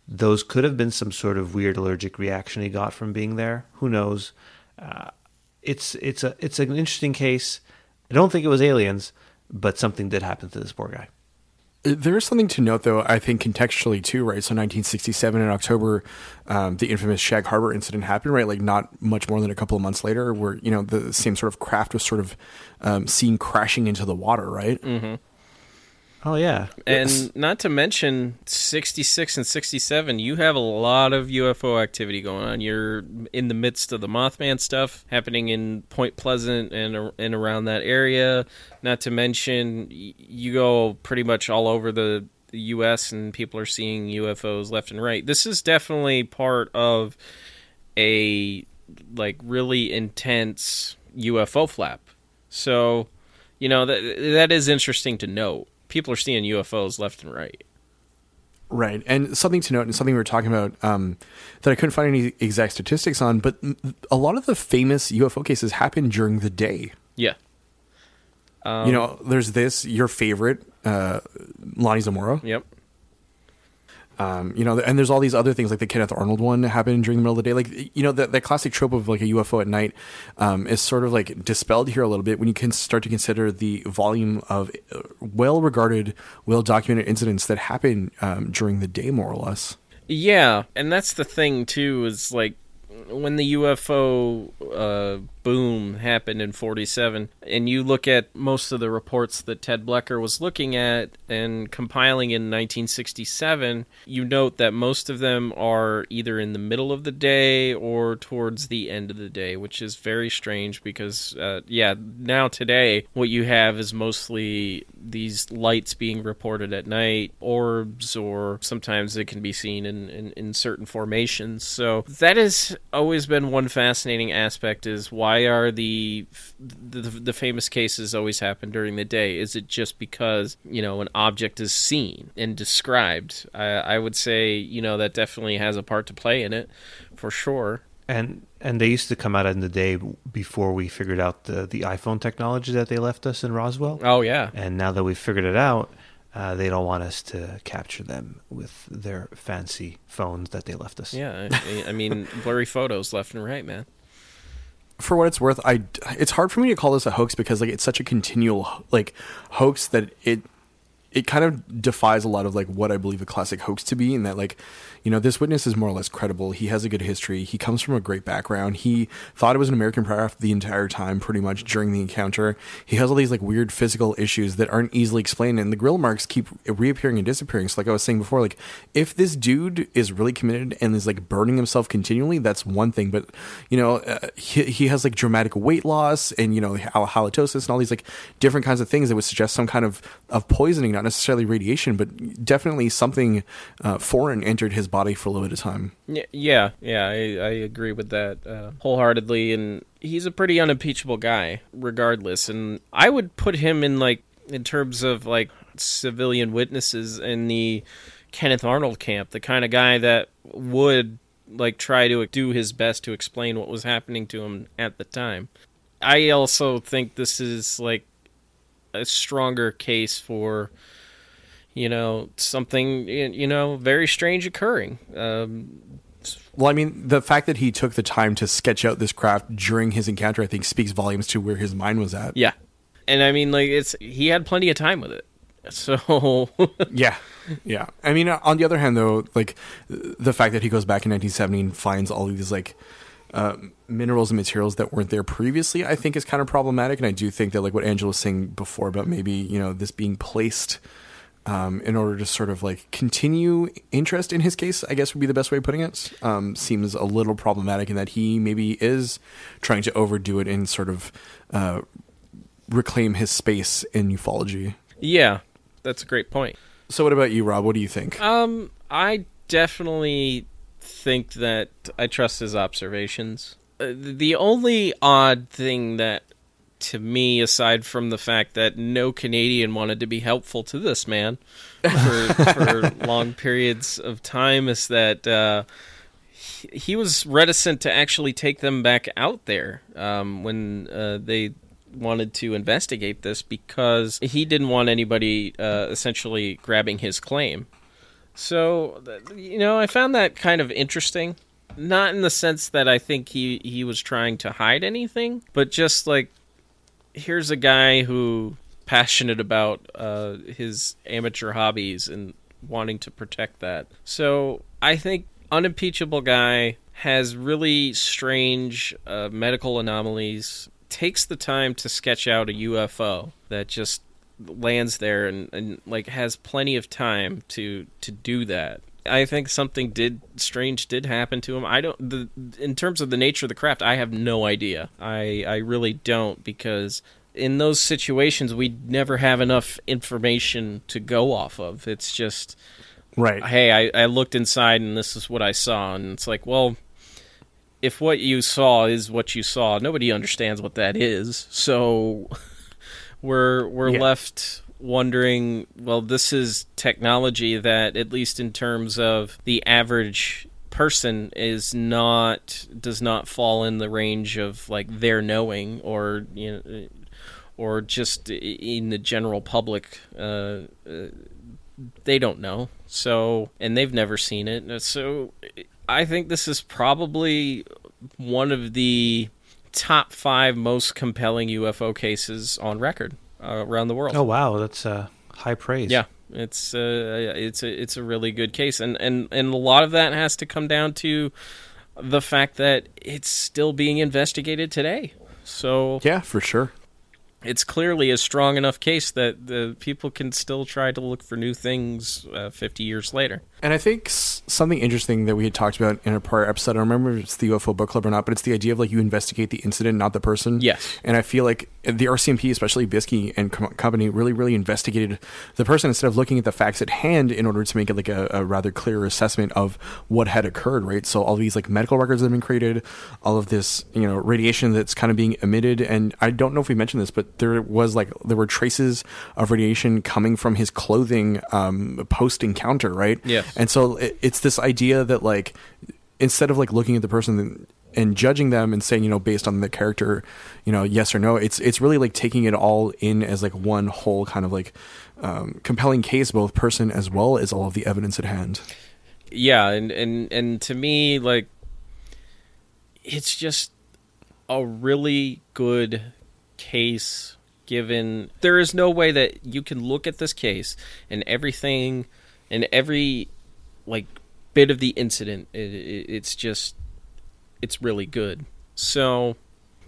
Those could have been some sort of weird allergic reaction he got from being there. Who knows? Uh, it's it's a it's an interesting case. I don't think it was aliens, but something did happen to this poor guy. There is something to note, though, I think contextually, too, right? So 1967 in October, um, the infamous Shag Harbor incident happened, right? Like not much more than a couple of months later, where, you know, the same sort of craft was sort of um, seen crashing into the water, right? Oh yeah, And not to mention 66 and 67, you have a lot of UFO activity going on. You're in the midst of the Mothman stuff happening in Point Pleasant and and around that area. Not to mention you go pretty much all over the the US and people are seeing UFOs left and right. This is definitely part of a like really intense UFO flap. So, you know, that that is interesting to note. People are seeing UFOs left and right. Right. And something to note, and something we were talking about um, that I couldn't find any exact statistics on, but a lot of the famous UFO cases happen during the day. Yeah. Um, you know, there's this your favorite, uh, Lonnie Zamora. Yep. Um, you know, and there's all these other things like the Kenneth Arnold one happened during the middle of the day. Like, you know, that classic trope of like a UFO at night um, is sort of like dispelled here a little bit when you can start to consider the volume of uh, well-regarded, well-documented incidents that happen um, during the day, more or less. Yeah, and that's the thing too. Is like when the UFO uh, boom happened in 47 and you look at most of the reports that Ted Bloecher was looking at and compiling in 1967 you note that most of them are either in the middle of the day or towards the end of the day which is very strange because uh, yeah now today what you have is mostly these lights being reported at night orbs or sometimes it can be seen in, in, in certain formations. So that has always been one fascinating aspect is why are the, the the famous cases always happen during the day? Is it just because you know an object is seen and described? I, I would say you know that definitely has a part to play in it, for sure. And and they used to come out in the day before we figured out the the iPhone technology that they left us in Roswell. Oh yeah. And now that we've figured it out, uh, they don't want us to capture them with their fancy phones that they left us. Yeah, I, I mean blurry photos left and right, man for what it's worth, I it's hard for me to call this a hoax because like it's such a continual like hoax that it it kind of defies a lot of like what I believe a classic hoax to be, and that like you know, this witness is more or less credible. He has a good history. He comes from a great background. He thought it was an American craft the entire time, pretty much during the encounter. He has all these like weird physical issues that aren't easily explained, and the grill marks keep reappearing and disappearing. So, like I was saying before, like if this dude is really committed and is like burning himself continually, that's one thing. But you know, uh, he, he has like dramatic weight loss and you know halitosis and all these like different kinds of things that would suggest some kind of of poisoning, not necessarily radiation, but definitely something uh, foreign entered his body for a little bit of time. Yeah, yeah, I, I agree with that uh, wholeheartedly. And he's a pretty unimpeachable guy, regardless. And I would put him in like in terms of like civilian witnesses in the Kenneth Arnold camp, the kind of guy that would like try to do his best to explain what was happening to him at the time. I also think this is like a stronger case for you know something you know very strange occurring. Um, well, I mean, the fact that he took the time to sketch out this craft during his encounter, I think, speaks volumes to where his mind was at. Yeah, and I mean, like it's he had plenty of time with it. <laughs> So <laughs> yeah, yeah. I mean, on the other hand, though, like the fact that he goes back in 1970 and finds all these like uh, minerals and materials that weren't there previously, I think is kind of problematic. And I do think that like what Angelo was saying before about maybe you know this being placed um, in order to sort of like continue interest in his case, I guess would be the best way of putting it. Um, seems a little problematic in that he maybe is trying to overdo it and sort of uh, reclaim his space in ufology. Yeah, that's a great point. So, what about you, Rob? What do you think? Um, I definitely think that I trust his observations. Uh, the only odd thing that to me, aside from the fact that no Canadian wanted to be helpful to this man for, <laughs> for long periods of time, is that uh, he, he, was reticent to actually take them back out there um, when uh, they wanted to investigate this because he didn't want anybody uh, essentially grabbing his claim. So, you know, I found that kind of interesting. Not in the sense that I think he, he was trying to hide anything, but just like here's a guy who passionate about uh, his amateur hobbies and wanting to protect that. So I think unimpeachable guy has really strange uh, medical anomalies. Takes the time to sketch out a UFO that just lands there and, and like has plenty of time to to do that. I think something did strange did happen to him. I don't the in terms of the nature of the craft, I have no idea. I I really don't because in those situations we never have enough information to go off of. It's just right. Hey, I, I looked inside and this is what I saw, and it's like, well, if what you saw is what you saw, nobody understands what that is. So we're we're yeah. left wondering, well, this is technology that at least in terms of the average person is not does not fall in the range of like their knowing or you know or just in the general public, uh, uh, they don't know. So, and they've never seen it. So, I think this is probably one of the top five most compelling UFO cases on record uh, around the world. Oh wow, that's uh, high praise. Yeah, it's uh, it's a it's a really good case, and and and a lot of that has to come down to the fact that it's still being investigated today. So Yeah, for sure. it's clearly a strong enough case that the people can still try to look for new things uh, 50 years later. And I think something interesting that we had talked about in a prior episode, I don't remember if it's the UFO book club or not, but it's the idea of like you investigate the incident, not the person. Yes. And I feel like the RCMP, especially Bissky and com- company, really, really investigated the person instead of looking at the facts at hand in order to make it like a, a rather clear assessment of what had occurred, right? So all these like medical records that have been created, all of this, you know, radiation that's kind of being emitted. And I don't know if we mentioned this, but there was like, there were traces of radiation coming from his clothing um, post encounter, right? Yes. And so it, it's this idea that like instead of like looking at the person and judging them and saying you know based on the character, you know yes or no, it's it's really like taking it all in as like one whole kind of like um, compelling case, both person as well as all of the evidence at hand. Yeah, and and and to me like it's just a really good case given there is no way that you can look at this case and everything and every like bit of the incident. It, it, it's just it's really good. So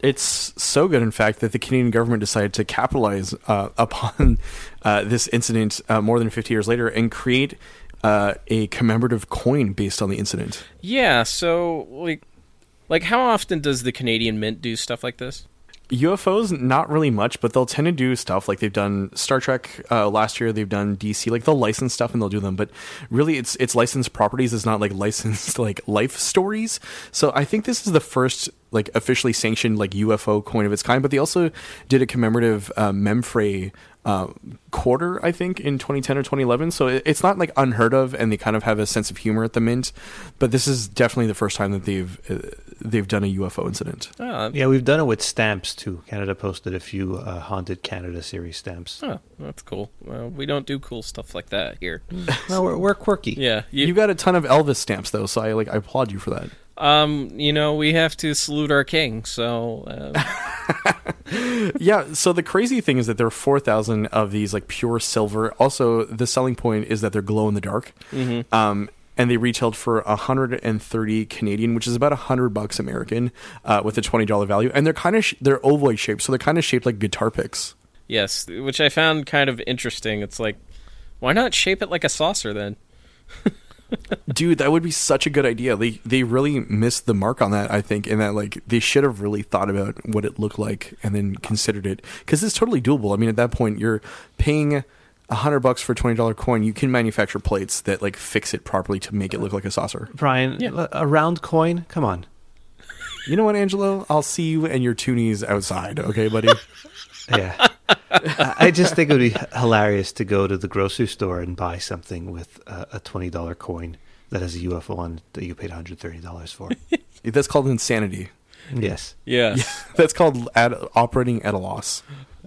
It's so good, in fact, that the Canadian government decided to capitalize uh, <laughs> upon uh, this incident uh, more than 50 years later and create uh, a commemorative coin based on the incident. yeah so like like how often does the canadian mint do stuff like this UFOs, not really much, but they'll tend to do stuff like they've done Star Trek uh, last year. They've done DC, like they'll license stuff and they'll do them. But really, it's it's licensed properties. It's not like licensed <laughs> like life stories. So I think this is the first like officially sanctioned like UFO coin of its kind. But they also did a commemorative uh, Memphré uh, quarter, I think, in 2010 or 2011. So it, it's not like unheard of, and they kind of have a sense of humor at the mint. But this is definitely the first time that they've uh, they've done a UFO incident. oh, Yeah, we've done it with stamps too. Canada posted a few uh, haunted Canada series stamps. oh that's cool well, we don't do cool stuff like that here <laughs> No, we're, we're quirky. yeah You, got a ton of Elvis stamps though, so I like I applaud you for that. Um, you know, we have to salute our king. So, uh, <laughs> Yeah, so the crazy thing is that there are 4,000 of these like pure silver. Also, the selling point is that they're glow in the dark. Um and they retailed for 130 Canadian, which is about 100 bucks American, uh, with a $20 value. And they're kind of sh- they're ovoid shaped, so they're kind of shaped like guitar picks. yes, which I found kind of interesting. It's like, why not shape it like a saucer then? <laughs> Dude, that would be such a good idea. They they really missed the mark on that, I think, in that like they should have really thought about what it looked like and then considered it because it's totally doable. I mean, at that point, you're paying a hundred bucks for a twenty dollar coin. You can manufacture plates that like fix it properly to make it look like a saucer. Brian, Yeah. a round coin? Come on. You know what, Angelo? I'll see you and your toonies outside, okay, buddy? <laughs> Yeah. I I just think it would be hilarious to go to the grocery store and buy something with a, a $20 coin that has a UFO on it that you paid $130 for. <laughs> That's called insanity. yes. Yeah, <laughs> That's called at, operating at a loss.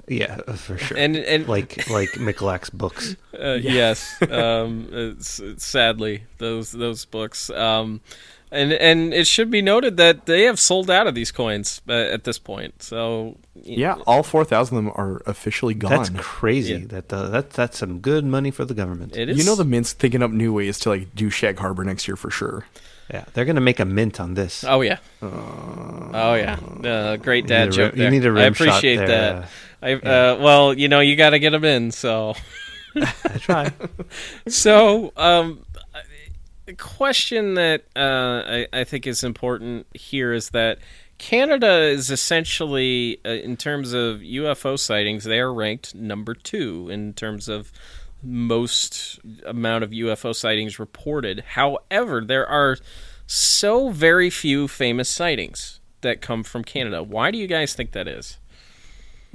Yeah, for sure. and and like like Michalak's books. uh, yes, <laughs> um, it's, it's sadly those those books. Um, and and it should be noted that they have sold out of these coins uh, at this point. So Yeah, all four thousand of them are officially gone. That's crazy. Yeah. That uh, that that's some good money for the government. it is. you know the mint's thinking up new ways to like do Shag Harbor next year for sure. yeah, they're gonna make a mint on this. Oh yeah. oh yeah. Uh, great dad need a joke rim- you need a I rim shot appreciate there, that. uh, I uh, well, you know, you got to get them in. So <laughs> I try. <laughs> so um, a question that uh, I, I think is important here is that Canada is essentially, uh, in terms of UFO sightings, they are ranked number two in terms of most amount of UFO sightings reported. However, there are so very few famous sightings that come from Canada. Why do you guys think that is?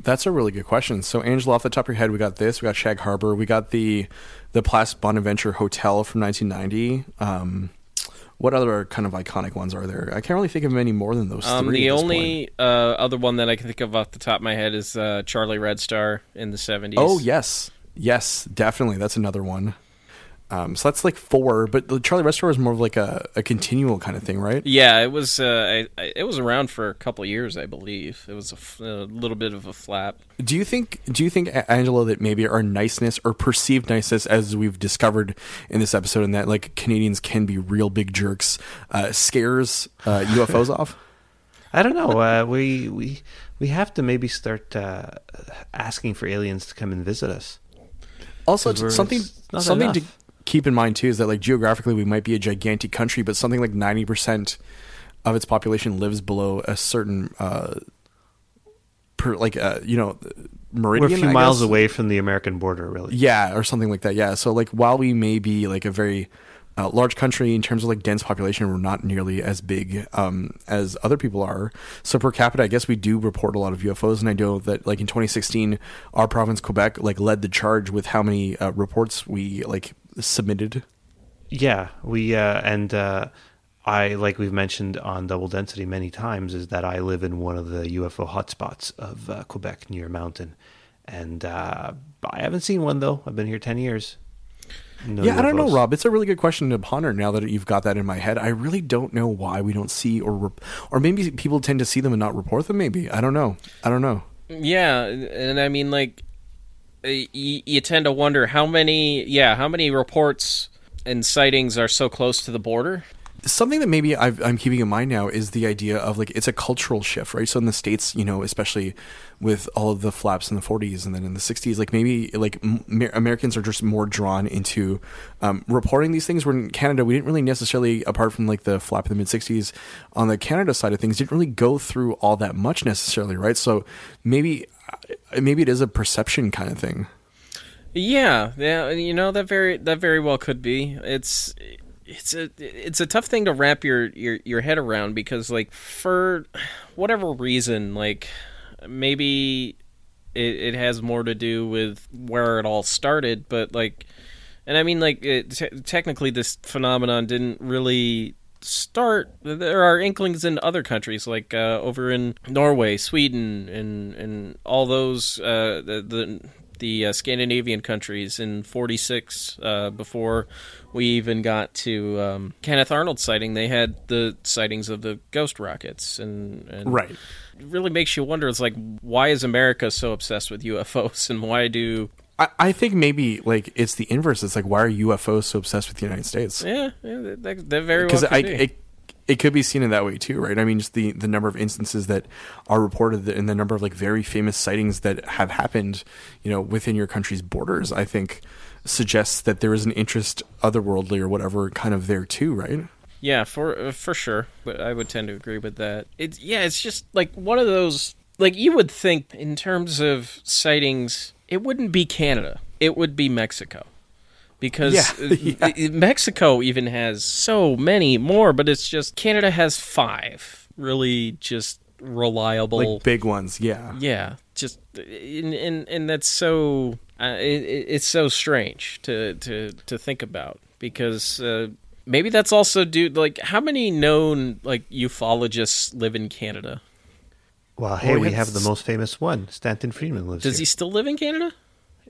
That's a really good question. So, Angelo, off the top of your head, we got this. We got Shag Harbor. We got the the Place Bonaventure Hotel from 1990. Um, What other kind of iconic ones are there? I can't really think of any more than those Um, three. the only uh, other one that I can think of off the top of my head is uh, Charlie Red Star in the 70s. Oh yes, yes, definitely. That's another one. Um, so that's like four, but the Charlie Red Star is more of like a, a continual kind of thing, right? Yeah, it was. Uh, I, I, it was around for a couple years, I believe. It was a, f- a little bit of a flap. Do you think? Do you think, A- Angelo, that maybe our niceness or perceived niceness, as we've discovered in this episode, and that like Canadians can be real big jerks, uh, scares uh, <laughs> UFOs off? I don't know. Uh, we we we have to maybe start uh, asking for aliens to come and visit us. Also, 'Cause we're- something it's not something to enough. Keep in mind too is that like geographically we might be a gigantic country, but something like ninety percent of its population lives below a certain uh, per like uh, you know meridian. We're a few I miles guess? away from the American border, really. Yeah, or something like that. Yeah. So like while we may be like a very uh, large country in terms of like dense population, we're not nearly as big um, as other people are. So per capita, I guess we do report a lot of UFOs, and I know that like in 2016, our province Quebec like led the charge with how many uh, reports we like submitted. Yeah, we uh, and uh, I like we've mentioned on Double Density many times is that I live in one of the UFO hotspots of uh, Quebec near Mountain, and uh, I haven't seen one though. I've been here ten years. No yeah, I don't know, Rob. It's a really good question to ponder now that you've got that in my head. I really don't know why we don't see or rep- or maybe people tend to see them and not report them. Maybe I don't know. I don't know. Yeah, and I mean, like, y- you tend to wonder how many, yeah, how many reports and sightings are so close to the border. something that maybe I've, I'm keeping in mind now is the idea of like it's a cultural shift, right? So in the states, you know, especially with all of the flaps in the 40s and then in the 60s, like maybe like Americans are just more drawn into um, reporting these things. Where in Canada, we didn't really necessarily, apart from like the flap in the mid 60s, on the Canada side of things, didn't really go through all that much necessarily, right? So maybe maybe it is a perception kind of thing. Yeah, yeah, you know that very that very well could be. It's it's a it's a tough thing to wrap your your your head around because like for whatever reason, like maybe it, it has more to do with where it all started, but like, and I mean like it, te- technically this phenomenon didn't really start there are inklings in other countries like uh, over in Norway, Sweden and and all those uh, the, the the uh, Scandinavian countries in 46 uh, before we even got to um, Kenneth Arnold sighting they had the sightings of the ghost rockets and, and Right. it really makes you wonder it's like why is America so obsessed with UFOs and why do I, I think maybe like it's the inverse. It's like why are UFOs so obsessed with the United States? yeah, yeah that, that very because could I be. it, it could be seen in that way too, right? I mean, just the the number of instances that are reported and the number of like very famous sightings that have happened, you know, within your country's borders, I think suggests that there is an interest otherworldly or whatever kind of there too, right? Yeah, for uh, for sure. But I would tend to agree with that. It's yeah, it's just like one of those like you would think in terms of sightings, it wouldn't be Canada. It would be Mexico. Because Yeah, <laughs> uh, Mexico even has so many more, but it's just Canada has 5 really just reliable Like big ones, yeah. yeah, just and and, and that's so uh, it- it's so strange to to to think about because uh, maybe that's also due like how many known like ufologists live in Canada? Well, hey, we we have have the most famous one. Stanton Friedman lives Does here. he still live in Canada?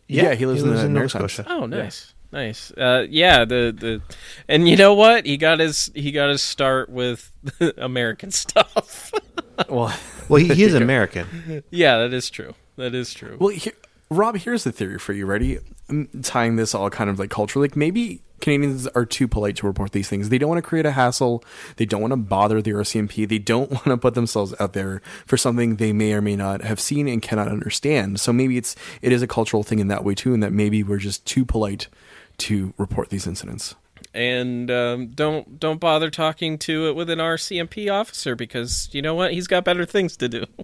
Yeah, he lives in the Nova Maritimes. Scotia. Oh, nice. Nice. Uh, yeah, the, the and you know what? He got his he got his start with <laughs> American stuff. <laughs> Well, Well, he, he is American. yeah, that is true. That is true. Well, here, Rob, here's the theory for you. Ready? Mm, Tying this all kind of like culturally, like maybe Canadians are too polite to report these things. They don't want to create a hassle. They don't want to bother the RCMP. They don't <laughs> want to put themselves out there for something they may or may not have seen and cannot understand. So maybe it's it is a cultural thing in that way too, and that maybe we're just too polite to report these incidents. and um, don't don't bother talking to it with an RCMP officer because you know what he's got better things to do. <laughs>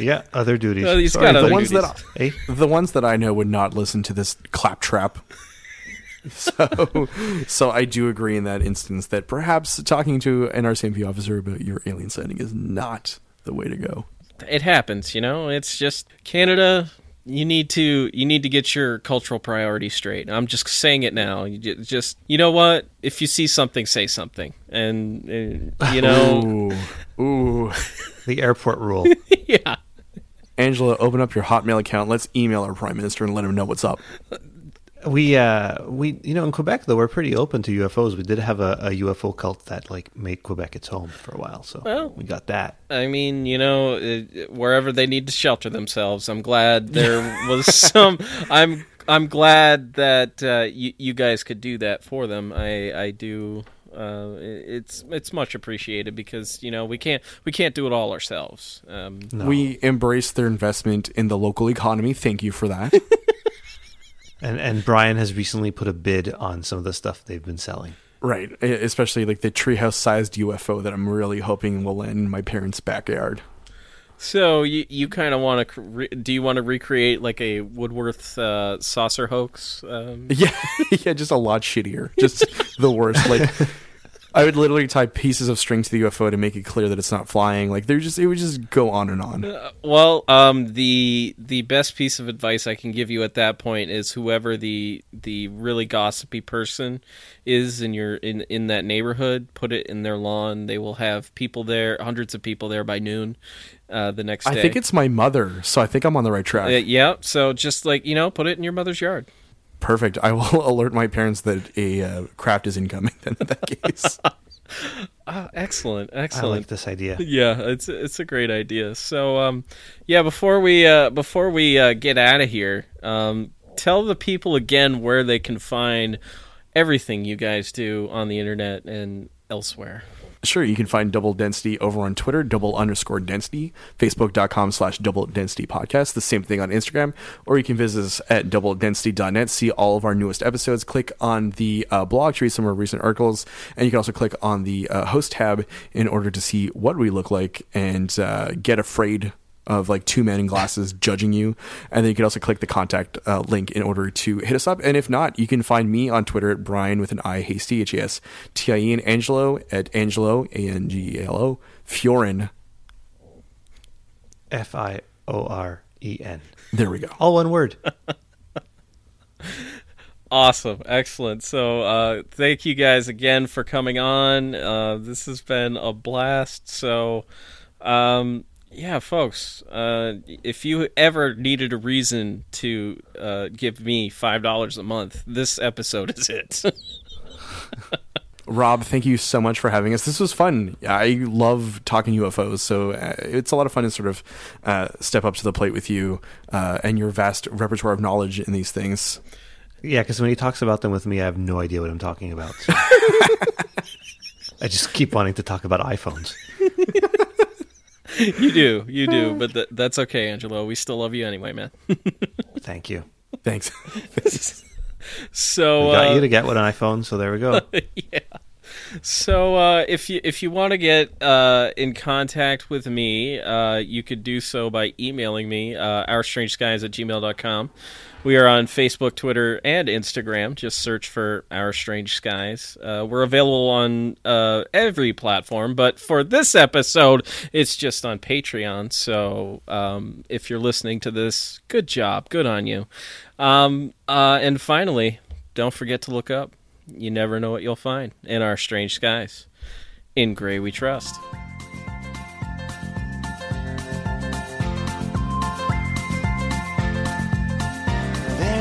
Yeah, other duties. Well, he's Sorry, got other the ones duties. that Hey, the ones that I know would not listen to this claptrap. <laughs> So, so I do agree in that instance that perhaps talking to an RCMP officer about your alien sighting is not the way to go. It happens, you know. It's just Canada. you need to you need to get your cultural priorities straight. I'm just saying it now. You just you know what? If you see something, say something, and uh, you know, Ooh, ooh. <laughs> The airport rule. <laughs> yeah. Angelo, open up your Hotmail account. Let's email our prime minister and let him know what's up. We uh we you know in Quebec though we're pretty open to UFOs. We did have a, a UFO cult that like made Quebec its home for a while, so Well. we got that. I mean, you know, uh, wherever they need to shelter themselves, I'm glad there was <laughs> some. I'm I'm glad that uh, you you guys could do that for them. I I do. Uh, it's it's much appreciated because you know we can't we can't do it all ourselves. Um, No. We embrace their investment in the local economy. Thank you for that. <laughs> and and Brian has recently put a bid on some of the stuff they've been selling. right. Especially like the treehouse sized UFO that I'm really hoping will land in my parents' backyard. so you you kind of want to re- do you want to recreate like a Woodworth uh, saucer hoax? Um, <laughs> Yeah, <laughs> yeah, just a lot shittier. Just the worst. Like I would literally tie pieces of string to the UFO to make it clear that it's not flying. Like they're just it would just go on and on. Uh, well, um, the the best piece of advice I can give you at that point is whoever the the really gossipy person is in your in in that neighborhood, put it in their lawn. They will have people there, hundreds of people there by noon. Uh, the next day. I think it's my mother, so I think I'm on the right track. Uh, yeah. So just like you know, put it in your mother's yard. Perfect. I will <laughs> alert my parents that a uh, craft is incoming. Then in that <laughs> case, Ah, excellent, excellent. I like this idea. Yeah, it's it's a great idea. So, um, yeah, before we uh, before we uh, get out of here, um, tell the people again where they can find everything you guys do on the internet and elsewhere. Sure. You can find Double Density over on Twitter, double underscore density, facebook.com slash double density podcast. The same thing on Instagram, or you can visit us at doubledensity.net, see all of our newest episodes. Click on the uh, blog to read some of our recent articles, and you can also click on the uh, host tab in order to see what we look like and uh, get afraid of like two men in glasses judging you. And then you can also click the contact uh, link in order to hit us up. And if not, you can find me on Twitter at Brian with an I Hastie H A S T I E and Angelo at Angelo A N G E L O Fioren. F I O R E N. There we go. All one word. <laughs> Awesome, excellent. So, uh, thank you guys again for coming on. Uh, this has been a blast. So, um, yeah, folks, uh, if you ever needed a reason to uh, give me five dollars a month, this episode is it. <laughs> Rob, thank you so much for having us. This was fun. I love talking UFOs, so uh, it's a lot of fun to sort of uh, step up to the plate with you uh, and your vast repertoire of knowledge in these things. Yeah, because when he talks about them with me, I have no idea what I'm talking about. so. <laughs> I just keep wanting to talk about iPhones. <laughs> <laughs> you do, you do, but th- that's okay, Angelo. We still love you anyway, man. <laughs> Thank you. Thanks. <laughs> So, We got uh, you to get one on iPhone, so there we go. yeah. So uh, if you if you want to get uh, in contact with me, uh, you could do so by emailing me, uh, ourstrangeskies at gmail.com. We are on Facebook, Twitter, and Instagram. Just search for Our Strange Skies. Uh, we're available on uh, every platform, but for this episode, it's just on Patreon. So um, if you're listening to this, good job. Good on you. Um, uh, and finally, don't forget to look up. You never know what you'll find in our strange skies. In Gray We Trust.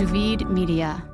Duvid Media.